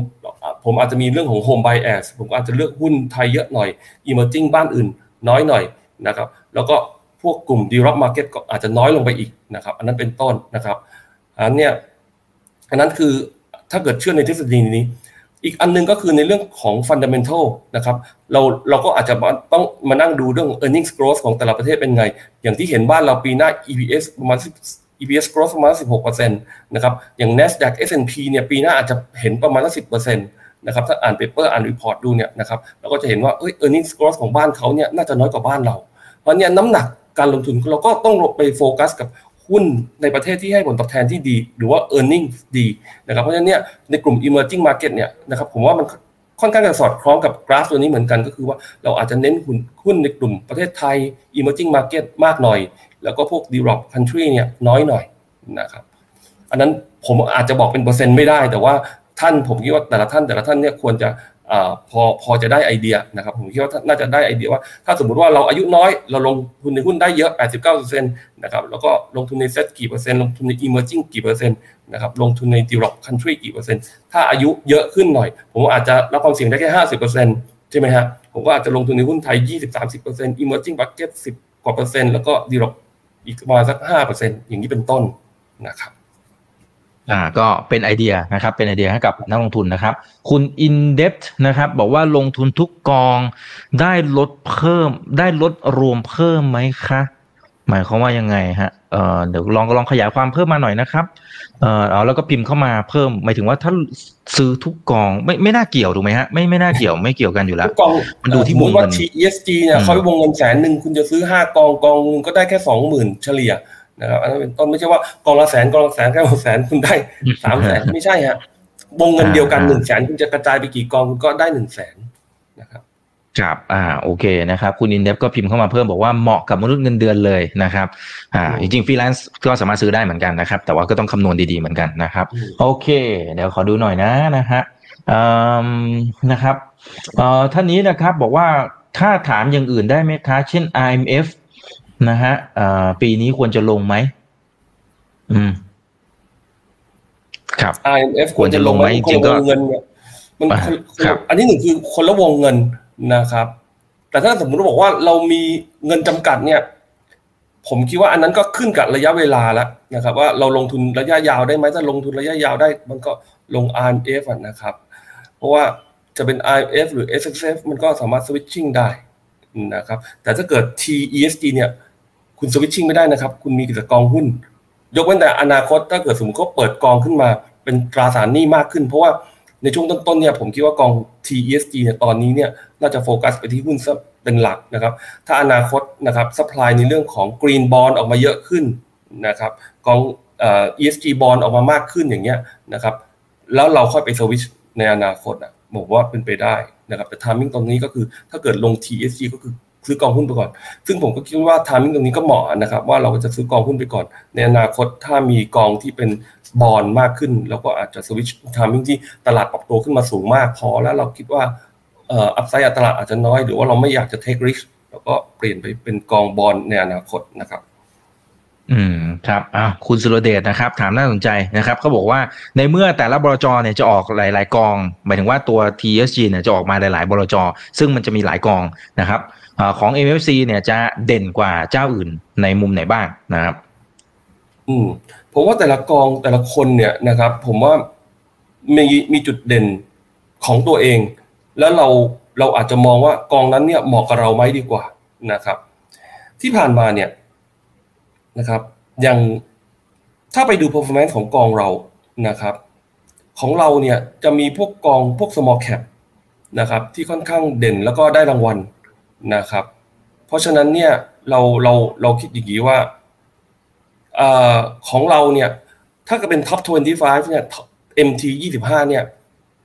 ผมอาจจะมีเรื่องของ home bias ผมอาจจะเลือกหุ้นไทยเยอะหน่อย emerging บ้านอื่นน้อยหน่อยนะครับ แล้วก็พวกกลุ่ม develop market ก็อาจจะน้อยลงไปอีกนะครับ อันนั้นเป็นต้นนะครับ อันเนี้ยอันนั้นคือถ้าเกิดเชื่อในทฤษฎีนี้ อีกอันนึงก็คือในเรื่องของฟันดัมเบลทัลนะครับเราเราก็อาจจะต้องมานั่งดูเรื่อง e a r n i n g growth ของแต่ละประเทศเป็นไง อย่างที่เห็นบ้านเราปีหน้า EPS ประมาณ EPS growth ประมาณ 16%นะครับอย่าง NASDAQ S&P เนี่ยปีหน้าอาจจะเห็นประมาณละ10%นะครับถ้าอ่าน paper อ่าน report ดูเนี่ยนะครับเราก็จะเห็นว่าเอ้ย e a r n i n g growth ของบ้านเขาเนี่ยน่าจะน้อยกว่าบ้านเรา เพราะเนี่ยน้ำหนักการลงทุนเราก็ต้องไปโฟกัสกับ หุ้นในประเทศที่ให้ผลตอบแทนที่ดี หรือว่า e a r n i n g ดีนะครับเพราะฉะนั้นเนี่ยในกลุ่ม emerging market เนี่ยนะครับผมว่ามันค่อนข้างจะสอดคล้องกับกราฟตัวนี้เหมือนกันก็คือว่าเราอาจจะเน้นหุ้นหุ้นในกลุ่มประเทศไทย emerging market มากหน่อย แล้วก็พวก develop country เนี่ยน้อยหน่อยนะครับอันนั้นผมอาจจะบอกเป็นเปอร์เซ็นต์ไม่ได้ แต่ว่าท่านผมคิดว่าแต่ละท่านแต่ละท่านเนี่ยควรจะ พอพอจะได้ไอเดียนะครับผมคิดว่าน่าจะได้ไอเดียว่าถ้าสมมติว่าเราอายุน้อยเราลงทุนในหุ้นได้เยอะ 89%นะครับแล้วก็ลงทุนในเซ็ตกี่เปอร์เซ็นต์ลงทุนใน emerging กี่เปอร์เซ็นต์นะครับลงทุนใน develop country กี่เปอร์เซ็นต์ถ้าอายุเยอะขึ้นหน่อย ผมอาจจะรับความเสี่ยงได้แค่50%ใช่ไหมฮะผมก็อาจจะลงทุนในหุ้นไทย 20-30% emerging market 10กว่าเปอร์เซ็นต์แล้วก็ develop อีกประมาณสัก5%อย่างนี้เป็นต้นนะครับ อ่าก็เป็นไอเดียนะครับเป็นไอเดียให้กับนักลงทุนนะครับ คุณ in depth นะครับบอกว่าลงทุนทุกกองได้ลดเพิ่ม ได้ลดรวมเพิ่มไหมคะหมายความว่ายังไงฮะเอ่อเดี๋ยวลองลองขยายความเพิ่มมาหน่อยนะครับเอ่อเอาแล้วก็พิมพ์เข้ามาเพิ่มหมายถึงว่าถ้าซื้อทุกกองไม่ไม่น่าเกี่ยวถูกไหมฮะไม่ไม่น่าเกี่ยวไม่เกี่ยวกันอยู่แล้วทุกกองมันดูที่สมวมงติเงิว่าน TESG เนี่ยอืมเขาวงเงินแสนหนึ่งคุณจะซื้อห้ากองกองหนึงก็ได้แค่สองหมื่นเฉลี่ย นะครับอันนั้นเป็นต้นไม่ใช่ว่ากองละแสนกองละแสนแค่แสนคุณได้สามแสนไม่ใช่ฮะวงเงินเดียวกันอ่าหนึ่งแสนคุณจะกระจายไปกี่กองคุณก็ได้หนึ่งแสนนะครับครับอ่าโอเคนะครับ คุณอินเดฟก็พิมพ์เข้ามาเพิ่มบอกว่าเหมาะกับมนุษย์เงินเดือนเลยนะครับอ่าอืมจริงๆฟรีแลนซ์ก็สามารถซื้อได้เหมือนกันนะครับ แต่ว่าก็ต้องคำนวณดีๆเหมือนกันนะครับอืมโอเค เดี๋ยวขอดูหน่อยนะนะฮะอืมนะครับเอ่อท่านนี้นะครับบอกว่าถ้าถามอย่างอื่นได้ไหมคะ เช่น IMF นะฮะเอ่อปีนี้ควรจะลงไหมอืม ครับ IMF ควรจะลงไหมคนละจริงๆก็วงเงินเนี่ยมันอ่าคนครับอันนี้หนึ่งคือคนละวงเงินนะครับ แต่ถ้าสมมติบอกว่าเรามีเงินจำกัดเนี่ย ผมคิดว่าอันนั้นก็ขึ้นกับระยะเวลาแล้วนะครับ ว่าเราลงทุนระยะยาวได้ไหมถ้าลงทุนระยะยาวได้ มันก็ลง IMF อะนะครับ เพราะว่าจะเป็น IMF หรือ S F F มันก็สามารถสวิตชิ่งได้นะครับ แต่ถ้าเกิด T E S G เนี่ย คุณสวิตชิ่งไม่ได้นะครับ คุณมีแต่กองหุ้น ยกเว้นแต่อนาคตถ้าเกิดสมมติเขาเปิดกองขึ้นมาเป็นตราสารหนี้มากขึ้น เพราะว่าในช่วงต้นๆเนี่ยผมคิดว่ากอง TESG เนี่ยตอนนี้เนี่ยน่าจะโฟกัสไปที่หุ้นซะเป็นหลักนะครับ ถ้าอนาคตนะครับ supply ในเรื่องของ Green Bond ออกมาเยอะขึ้นนะครับกองเอ่อ ESG Bond ออกมามากขึ้นอย่างเงี้ยนะครับแล้วเราค่อยไปสวิตชในอนาคตอะบอกว่าเป็นไปได้นะครับแต่ timing ตรงนี้ก็คือถ้าเกิดลง TESG ก็คือ ซื้อกองหุ้นไปก่อน ซึ่งผมก็คิดว่า timing ตรงนี้ก็เหมาะนะครับ ว่าเราก็จะซื้อกองหุ้นไปก่อน ในอนาคตถ้ามีกองที่เป็นบอลมากขึ้น แล้วก็อาจจะสวิตชทามิ่งที่ตลาดปรับตัวขึ้นมาสูงมากพอแล้วเราคิดว่าอัพไซด์ตลาดอาจจะน้อย หรือว่าเราไม่อยากจะเทคริสแล้วก็เปลี่ยนไปเป็นกองบอลในอนาคตนะครับอืมครับอ่าคุณสุรเดชนะครับ ถามน่าสนใจนะครับเขาบอกว่าในเมื่อแต่ละบลจเนี่ยจะออกหลาย ๆ กอง หมายถึงว่าตัว TSG เนี่ยจะออกมาหลาย ๆ บลจ ซึ่งมันจะมีหลายกองนะครับ ของ MFC เนี่ยจะเด่นกว่าเจ้าอื่นในมุมไหนบ้างนะครับ อืมผมว่าแต่ละกองแต่ละคนเนี่ยนะครับ ผมว่ามีมีจุดเด่นของตัวเอง แล้วเราเราอาจจะมองว่ากองนั้นเนี่ยเหมาะกับเราไหมดีกว่านะครับ ที่ผ่านมาเนี่ยนะครับอย่างถ้าไปดู performance ของกองเรานะครับ ของเราเนี่ยจะมีพวกกองพวก small cap นะครับ ที่ค่อนข้างเด่นแล้วก็ได้รางวัล นะครับ เพราะฉะนั้นเนี่ยเราเราเราคิดอย่างนี้ว่าอของเราเนี่ยถ้าเกิดเป็น top 25เนี่ย MT 25เนี่ย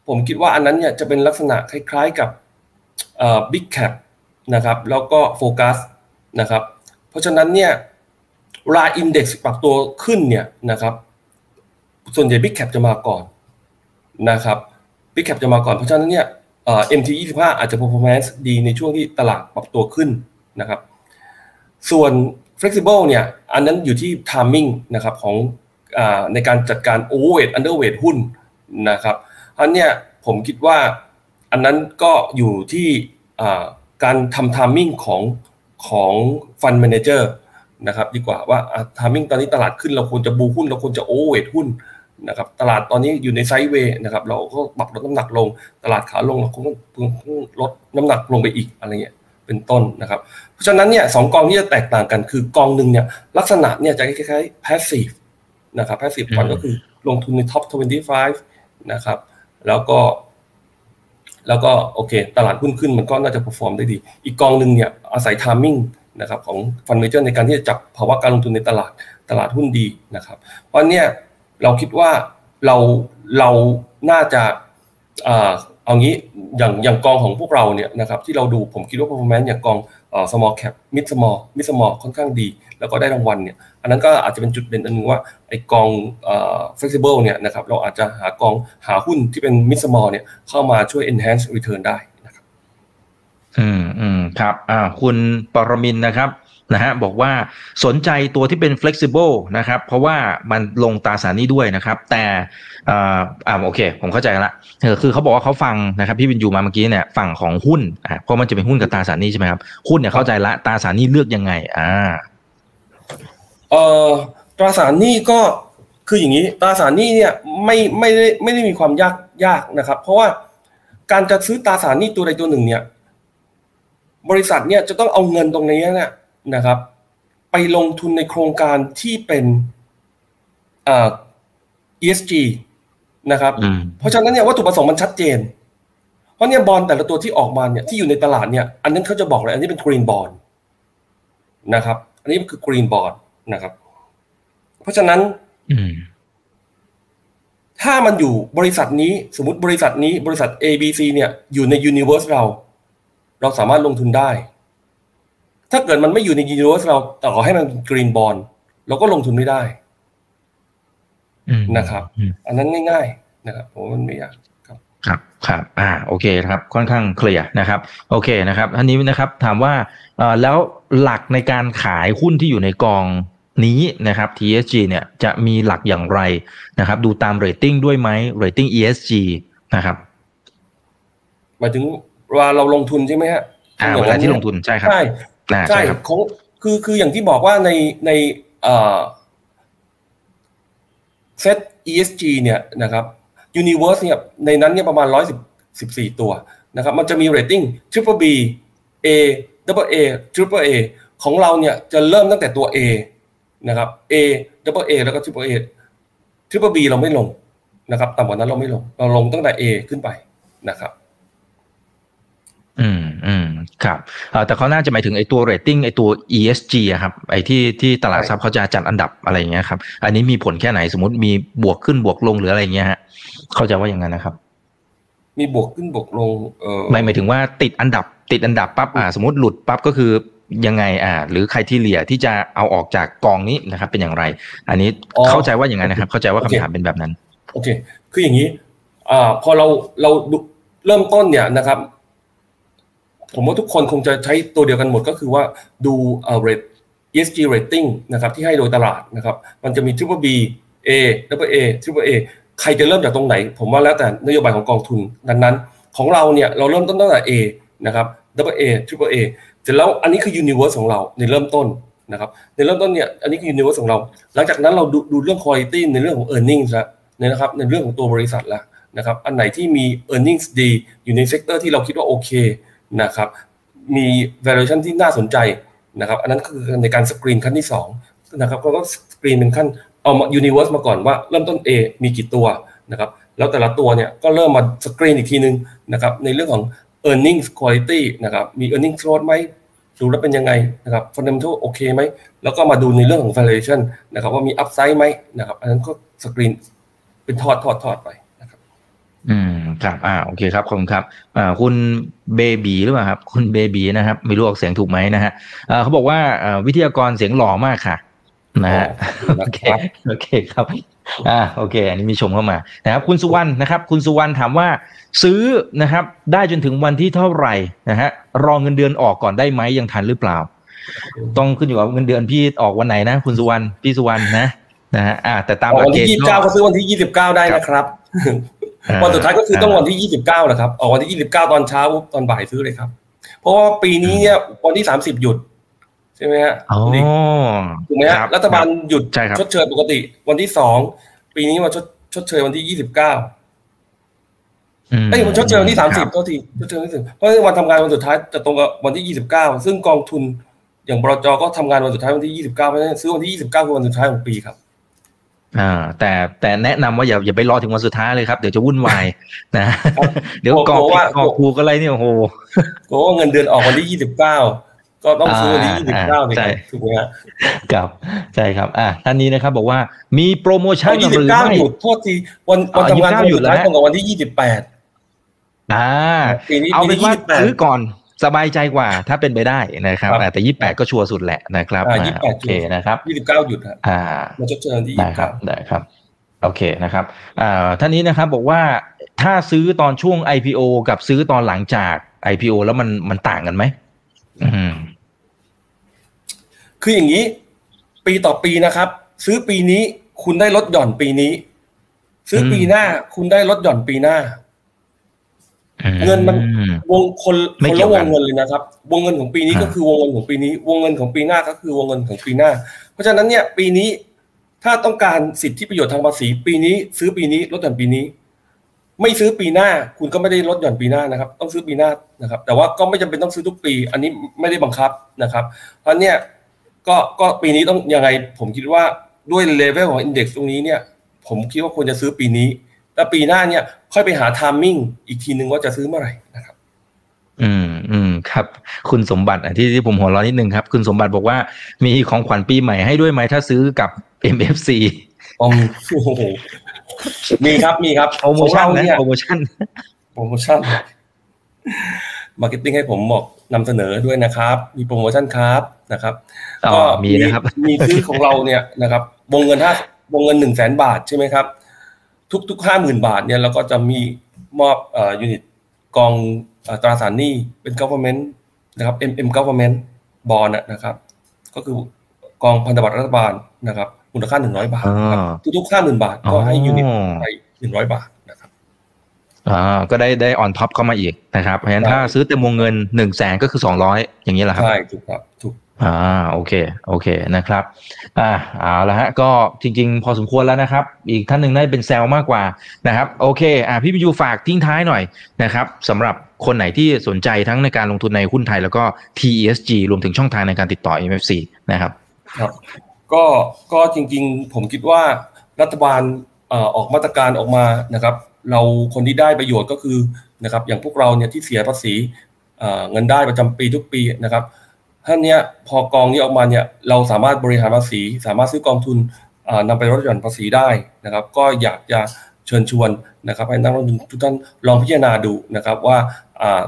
ผมคิดว่าอันนั้นเนี่ยจะเป็นลักษณะคล้ายๆกับเอ่อ big cap นะครับแล้วก็โฟกัสนะครับเพราะฉะนั้นเนี่ยเวลา index ปรับตัวขึ้นเนี่ยนะครับส่วนใหญ่ big cap จะมาก่อนนะครับ big cap จะมาก่อนเพราะฉะนั้นเนี่ย เอ่อ MT 25 อาจจะ performance ดีในช่วงที่ตลาดปรับตัวขึ้นนะครับ ส่วน flexible เนี่ย อันนั้นอยู่ที่ timing นะครับของอในการจัดการ overweight underweight หุ้นนะครับอันเนี้ยผมคิดว่าอันนั้นก็อยู่ที่อ่าการทำ timing ของของ fund manager นะครับดีกว่าว่าอ่า timing ตอนนี้ตลาดขึ้นเราควรจะบูหุ้น เราควรจะ overweight หุ้น นะครับตลาดตอนนี้อยู่ในไซด์เวย์นะครับ เราก็ปรับลดน้ำหนักลง ตลาดขาลงเราคงต้องลดน้ำหนักลงไปอีกอะไรเงี้ยเป็นต้นนะครับ เพราะฉะนั้นเนี่ยสองกองที่จะแตกต่างกันคือกองหนึ่งเนี่ยลักษณะเนี่ยจะคล้ายๆ passive นะครับ passive fund อืมก็คือลงทุนใน top 25 นะครับ แล้วก็ แล้วก็โอเค ตลาดหุ้นขึ้นมันก็น่าจะ perform ได้ดี อีกกองหนึ่งเนี่ยอาศัย timing นะครับของ fund manager ในการที่จะจับภาวะการลงทุนในตลาดตลาดหุ้นดีนะครับ เพราะเนี่ย เราคิดว่าเราเราน่าจะเอางี้อย่างอย่างกองของพวกเราเนี่ยนะครับที่เราดูผมคิดว่า performance อย่างกองอ small cap mid small mid small ค่อนข้างดี แล้วก็ได้รางวัลเนี่ยอันนั้นก็อาจจะเป็นจุดเด่นอันหนึงว่าไอ้กองอ flexible เนี่ยนะครับเราอาจจะหากองหาหุ้นที่เป็น mid small เนี่ยเข้ามาช่วย enhance return ได้ อืมอืมครับอ่าคุณปรมินทร์นะครับนะฮะบอกว่าสนใจตัวที่เป็น flexible นะครับ เพราะว่ามันลงตราสารหนี้ด้วยนะครับ แต่อ่าอ่าโอเค ผมเข้าใจละเออคือเขาบอกว่าเขาฟังนะครับพี่วินยูมาเมื่อกี้เนี่ยฝั่งของหุ้นอ่าเพราะมันจะเป็นหุ้นกับตราสารหนี้ใช่ไหมครับหุ้นเนี่ยเข้าใจละตราสารหนี้เลือกยังไง อ่าเอ่อตราสารหนี้ก็คืออย่างนี้ตราสารหนี้เนี่ยไม่ไม่ได้ไม่ได้มีความยากยากนะครับ เพราะว่าการจะซื้อตราสารหนี้ตัวใดตัวหนึ่งเนี่ย บริษัทเนี่ยจะต้องเอาเงินตรงนี้เนี่ยนะครับ ไปลงทุนในโครงการที่เป็นอ่า ESG นะครับอืมเพราะฉะนั้นเนี่ยวัตถุประสงค์มันชัดเจน เพราะเนี่ยบอลแต่ละตัวที่ออกมาเนี่ยที่อยู่ในตลาดเนี่ยอันนั้นเขาจะบอกเลย อันนี้เป็นกรีนบอลนะครับ อันนี้คือกรีนบอลนะครับ เพราะฉะนั้นอืมถ้ามันอยู่บริษัทนี้สมมติบริษัทนี้บริษัท A B C เนี่ยอยู่ในยูนิเวอร์สเรา เราสามารถลงทุนได้ ถ้าเกิดมันไม่อยู่ในยูนิเวอร์สเราต่อให้มันกรีนบอลเราก็ลงทุนไม่ได้อืมนะครับอืมอันนั้นง่ายๆนะครับผมว่ามันไม่ยากครับครับอ่าโอเคครับ ค่อนข้างเคลียร์นะครับ โอเคนะครับอันนี้นะครับ ถามว่าเอ่อแล้วหลักในการขายหุ้นที่อยู่ในกองนี้นะครับ TESG เนี่ยจะมีหลักอย่างไรนะครับ ดูตามเรตติ้งด้วยไหมเรตติ้ง ESG นะครับหมายถึง ว่าเราลงทุนใช่ไหมฮะอ่าเวลาที่ลงทุนใช่ครับใช่อ่าใช่ใช่ครับของคือคืออย่างที่บอกว่าในในเอ่อเซต ESG เนี่ยนะครับ Universe เนี่ยในนั้นเนี่ยประมาณร้อยสิบสิบสี่ตัวนะครับมันจะมีเรตติ้ง Triple B A Double A Triple A ของเราเนี่ยจะเริ่มตั้งแต่ตัว A นะครับ A Double A แล้วก็ Triple A Triple B เราไม่ลงนะครับต่ำกว่านั้นเราไม่ลง เราลงตั้งแต่ A ขึ้นไปนะครับอืมอืม ครับเอ่อแต่เขาน่าจะหมายถึงไอ้ตัวเรตติ้งไอ้ตัว ESG อะครับไอ้ที่ที่ตลาดทรัพย์เขาจะจัดอันดับอะไรอย่างเงี้ยครับ อันนี้มีผลแค่ไหนสมมติมีบวกขึ้นบวกลงหรืออะไรอย่างเงี้ยฮะเข้าใจว่าอย่างนั้นนะครับ มีบวกขึ้นบวกลงเออไม่หมายถึงว่าติดอันดับ ติดอันดับปั๊บอ่าสมมติหลุดปั๊บก็คือยังไงอ่า หรือใครที่เหลี่ยที่จะเอาออกจากกองนี้นะครับ เป็นอย่างไร อันนี้เข้าใจว่าอย่างนั้นนะครับ เข้าใจว่าคำถามเป็นแบบนั้น โอเค คืออย่างนี้ อ่า พอเราเราดูเริ่มต้นเนี่ยนะครับ ผมว่าทุกคนคงจะใช้ตัวเดียวกันหมดก็คือว่าดูเอ่อ rate ESG rating นะครับที่ให้โดยตลาดนะครับมันจะมี triple B A double A triple A ใครจะเริ่มจากตรงไหน ผมว่าแล้วแต่นโยบายของกองทุนดังนั้น ของเราเนี่ยเราเริ่มต้นตั้งแต่ A นะครับ double A triple A เสร็จแล้วอันนี้คือ universe ของเราในเริ่มต้นนะครับในเริ่มต้นเนี่ยอันนี้คือ universe ของเรา หลังจากนั้นเราดูดูเรื่อง quality ในเรื่องของ earnings ละนะครับในเรื่องของตัวบริษัทละนะครับอันไหนที่มี earnings ดีอยู่ใน sector ที่เราคิดว่าโอเค นะครับ มี valuation ที่น่าสนใจนะครับ อันนั้นคือในการสกรีนขั้นที่สองนะครับก็สกรีนเป็นขั้นเอามา universe มาก่อนว่าเริ่มต้น A มีกี่ตัวนะครับ แล้วแต่ละตัวเนี่ยก็เริ่มมาสกรีนอีกทีนึงนะครับ ในเรื่องของ earnings quality นะครับ มี earnings growth ไหมดูแล้วเป็นยังไงนะครับ fundamental โอเคไหม แล้วก็มาดูในเรื่องของ valuation นะครับว่ามี upside ไหมนะครับ อันนั้นก็สกรีนเป็นทอดทอดทอดไป อืมครับอ่าโอเคครับขอบคุณครับอ่าคุณเบบีหรือเปล่าครับ คุณเบบีนะครับ ไม่รู้ออกเสียงถูกไหมนะฮะอ่าเขาบอกว่าอ่าวิทยากรเสียงหล่อมากค่ะ นะฮะอ๋อโอเคนะครับโอเคครับอ่าโอเค อันนี้มีชมเข้ามานะครับ คุณสุวรรณนะครับ คุณสุวรรณถามว่า ซื้อนะครับ ได้จนถึงวันที่เท่าไหร่นะฮะรอเงินเดือนออกก่อนได้ไหมยังทันหรือเปล่า ต้องขึ้นอยู่กับเงินเดือนพี่ออกวันไหนนะ คุณสุวรรณพี่สุวรรณนะนะฮะอ่าแต่ตามออกหลักวันเกณที่ยี่ฑ์สิบเก้าก็ซื้อวันที่ยี่สิบเก้าได้นะครับอ่า วันสุดท้ายก็คือต้องวันที่ยี่สิบเก้านะครับออกวันที่ยี่สิบเก้าตอนเช้าตอนบ่ายซื้อเลยครับ เพราะว่าปีนี้เนี่ยวันที่สามสิบหยุดใช่ไหมฮะอ๋อถูกไหมคฮะบรัฐบาลหยุดใช่ครับชดเชยปกติ วันที่สองปีนี้มาชดชดเชยวันที่ยี่สิบเก้าอืมเอ้ยมันชดเชยวันที่สามสิบครัโทษทีชดเชยวันที่30เพราะวันทำงานวันสุดท้ายจะตรงกับวันที่ยี่สิบเก้าซึ่งกองทุนอย่างบลจก็ทำงานวันสุดท้ายวันที่ยี่สิบเก้าเพราะฉะนั้นซื้อวันที่ยี่สิบเก้าคือวันสุดท้ายของปีครับ อ่าแต่แต่แนะนำว่าอย่าอย่าไปรอถึงวันสุดท้ายเลยครับ เดี๋ยวจะวุ่นวายนะเดี๋ยวกรอกเพราะว่ากรอกถูกอะไรเนี่ยโอ้โหเพราะว่าเงินเดือนออกวันที่ยี่สิบเก้าก็ต้องซื้อวันที่อ่ายี่สิบเก้าเลยคใช่รับถูกไหมฮะครับใช่ครับ อ่าท่านนี้นะครับ บอกว่ามีโปรโมชั่นยี่หสิบรือเก้าไม่หยุดโทษทีวันวันอ๋อทำงาน29วันหยุสุดดแล้วท้ายตรงกับวันที่ยี่สิบแปดอ่าปีนี้เอาปีเป็นนี้ว่ายี่สิบแปดซื้อก่อน สบายใจกว่าถ้าเป็นไปได้นะครับครับอ่าแต่ยี่แปดก็ชัวร์สุดแหละนะครับอ่าอ่า28โอเคนะครับยี่สิบเก้าหยุดฮะอ่ามาชดเชยวันที่ได้ยี่สิบครัเก้าบได้ครับโอเคนะครับอ่าท่านนี้นะครับบอกว่าถ้าซื้อตอนช่วง IPO กับซื้อตอนหลังจาก IPO แล้วมันมันต่างกันไหมอืมคืออย่างนี้ ปีต่อปีนะครับ ซื้อปีนี้คุณได้ลดหย่อนปีนี้ ซื้อปีหน้าคุณได้ลดหย่อนปีหน้า เงินมันอืวงคนไม่คนเกี่ยละววกันงเงินเลยนะครับ วงเงินของปีนี้อ่าก็คือวงเงินของปีนี้ วงเงินของปีหน้าก็คือวงเงินของปีหน้า เพราะฉะนั้นเนี่ยปีนี้ถ้าต้องการสิทธิประโยชน์ทางภาษี ปีนี้ ซื้อปีนี้ลดหย่อนปีนี้ ไม่ซื้อปีหน้า คุณก็ไม่ได้ลดหย่อนปีหน้านะครับ ต้องซื้อปีหน้านะครับ แต่ว่าก็ไม่จำเป็นต้องซื้อทุกปี อันนี้ไม่ได้บังคับนะครับ เพราะเนี่ยก็ก็ปีนี้ต้องยังไงผมคิดว่าด้วยเลเวลของอินเด็กซ์ตรงนี้เนี่ย ผมคิดว่าควรจะซื้อปีนี้ แล้วปีหน้าเนี่ยค่อยไปหา timing อีกทีนึงว่าจะซื้อเมื่อไหร่นะครับ อืมอืมครับ คุณสมบัติที่ที่ผมหัวเราะนิดนึงครับ คุณสมบัติบอกว่ามีของขวัญปีใหม่ให้ด้วยไหมถ้าซื้อกับ MFC อมโอ้โหมีครับมีครับโปรโมชั่นนะโปรโมชั่นโปรโมชั่น marketing ให้ผมบอกนำเสนอด้วยนะครับ มีโปรโมชั่นครับนะครับก็มีนะครับ มีซื้อของเราเนี่ยนะครับ วงเงินห้าวงเงินหนึ่งแสนบาทใช่ไหมครับ ทุกทุกห้าหมื่นบาทเนี่ยเราก็จะมีมอบเอ่อ unit กองตราสารหนี้เป็น government นะครับ MM government bond นะครับ ก็คือกองพันธบัตรรัฐบาลนะครับมูลค่าหนึ่งร้อยบาททุกๆห้าหมื่นบาทก็ให้ unit ไปหนึ่งร้อยบาทนะครับอ่าก็ได้ได้ on top เข้ามาอีกนะครับเพราะฉะนั้นถ้าซื้อเต็มวงเงินหนึ่งแสนก็คือสองร้อยอย่างนี้แหละครับใช่ถูกครับถูก อ่าโอเคโอเคนะครับ อ่าเอาละฮะก็จริง ๆ พอสมควรแล้วนะครับ อีกท่านหนึ่งได้เป็นแซลมากกว่านะครับ โอเค อ่าพี่พิยูฝากทิ้งท้ายหน่อยนะครับสำหรับคนไหนที่สนใจทั้งในการลงทุนในหุ้นไทย แล้วก็ TESG รวมถึงช่องทางในการติดต่อ MFC นะครับครับ ก็ก็จริง ๆ ผมคิดว่ารัฐบาลออกมาตรการออกมานะครับ เราคนที่ได้ประโยชน์ก็คือนะครับ อย่างพวกเราเนี่ยที่เสียภาษีเงินได้ประจำปีทุกปีนะครับ ท่านเนี้ยพอกองนี้ออกมาเนี่ยเราสามารถบริหารภาษี สามารถซื้อกองทุนนำไปลดหย่อนภาษีได้นะครับ ก็อยากจะเชิญชวนนะครับให้นักลงทุนทุกท่านลองพิจารณาดูนะครับว่า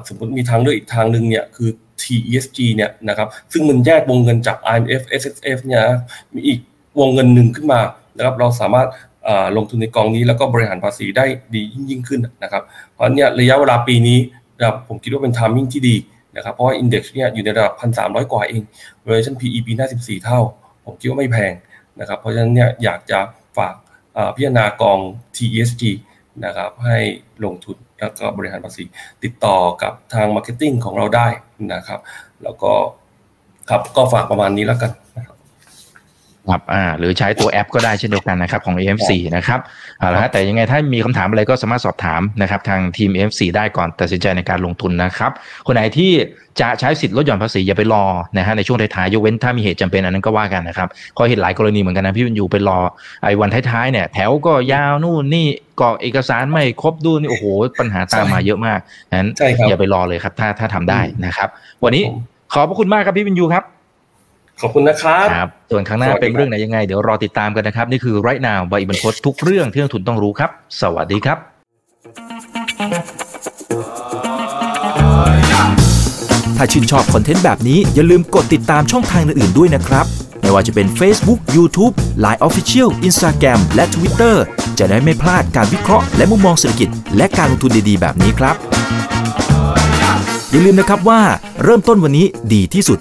สมมติมีทางเลือกอีกทางหนึ่งเนี่ยคือ TESG เนี่ยนะครับซึ่งมันแยกวงเงินจาก IMF SSF เนี่ยมีอีกวงเงินหนึ่งขึ้นมานะครับเราสามารถลงทุนในกองนี้แล้วก็บริหารภาษีได้ดียิ่งขึ้นนะครับ เพราะเนี่ยระยะเวลาปีนี้นะครับผมคิดว่าเป็น timing ที่ดี นะครับเพราะว่า index เนี่ยอยู่ในระดับพันสามร้อยกว่าเอง valuation PE ปีหน้าสิบสี่เท่า ผมคิดว่าไม่แพงนะครับเพราะฉะนั้นเนี่ยอยากจะฝากพิจารณากอง TESG นะครับให้ลงทุนแล้วก็บริหารภาษีติดต่อกับทาง marketing ของเราได้นะครับ แล้วก็ครับก็ฝากประมาณนี้แล้วกันนะครับ ครับอ่าหรือใช้ตัวแอปก็ได้เช่นเดียวกันนะครับของ MFC นะครับเอาละฮะแต่ยังไงถ้ามีคำถามอะไรก็สามารถสอบถามนะครับทางทีม AMC ได้ก่อนตัดสินใจในการลงทุนนะครับ คนไหนที่จะใช้สิทธิ์ลดหย่อนภาษีอย่าไปรอนะฮะในช่วงท้ายๆยกเว้นถ้ามีเหตุจำเป็นอันนั้นก็ว่ากันนะครับเขาเห็นหลายกรณีเหมือนกันนะพี่วินยูไปรอไอ้วันท้ายๆเนี่ยแถวก็ยาวนู่นนี่กรอกเอกสารไม่ครบดูนี่โอ้โหปัญหาตามมาเยอะมากนั้นอย่าไปรอเลยครับถ้าถ้าทำได้นะครับ วันนี้ขอบพระคุณมากครับพี่วินยูครับ ขอบคุณนะครับครับ ส่วนข้างหน้าเป็นเรื่องไหนยังไง เดี๋ยวรอติดตามกันนะครับ นี่คือไรนาวใบบันพศทุกเรื่องที่นักทุนต้องรู้ครับ สวัสดีครับ ถ้าชื่นชอบคอนเทนต์แบบนี้อย่าลืมกดติดตามช่องทางอื่นๆด้วยนะครับไม่ว่าจะเป็น Facebook, YouTube, Line Official, Instagram และ Twitter จะได้ไม่พลาดการวิเคราะห์และมุมมองเศรษฐกิจ และการลงทุนดีๆ แบบนี้ครับ อย่าลืมนะครับว่าเริ่มต้นวันนี้ดีที่สุด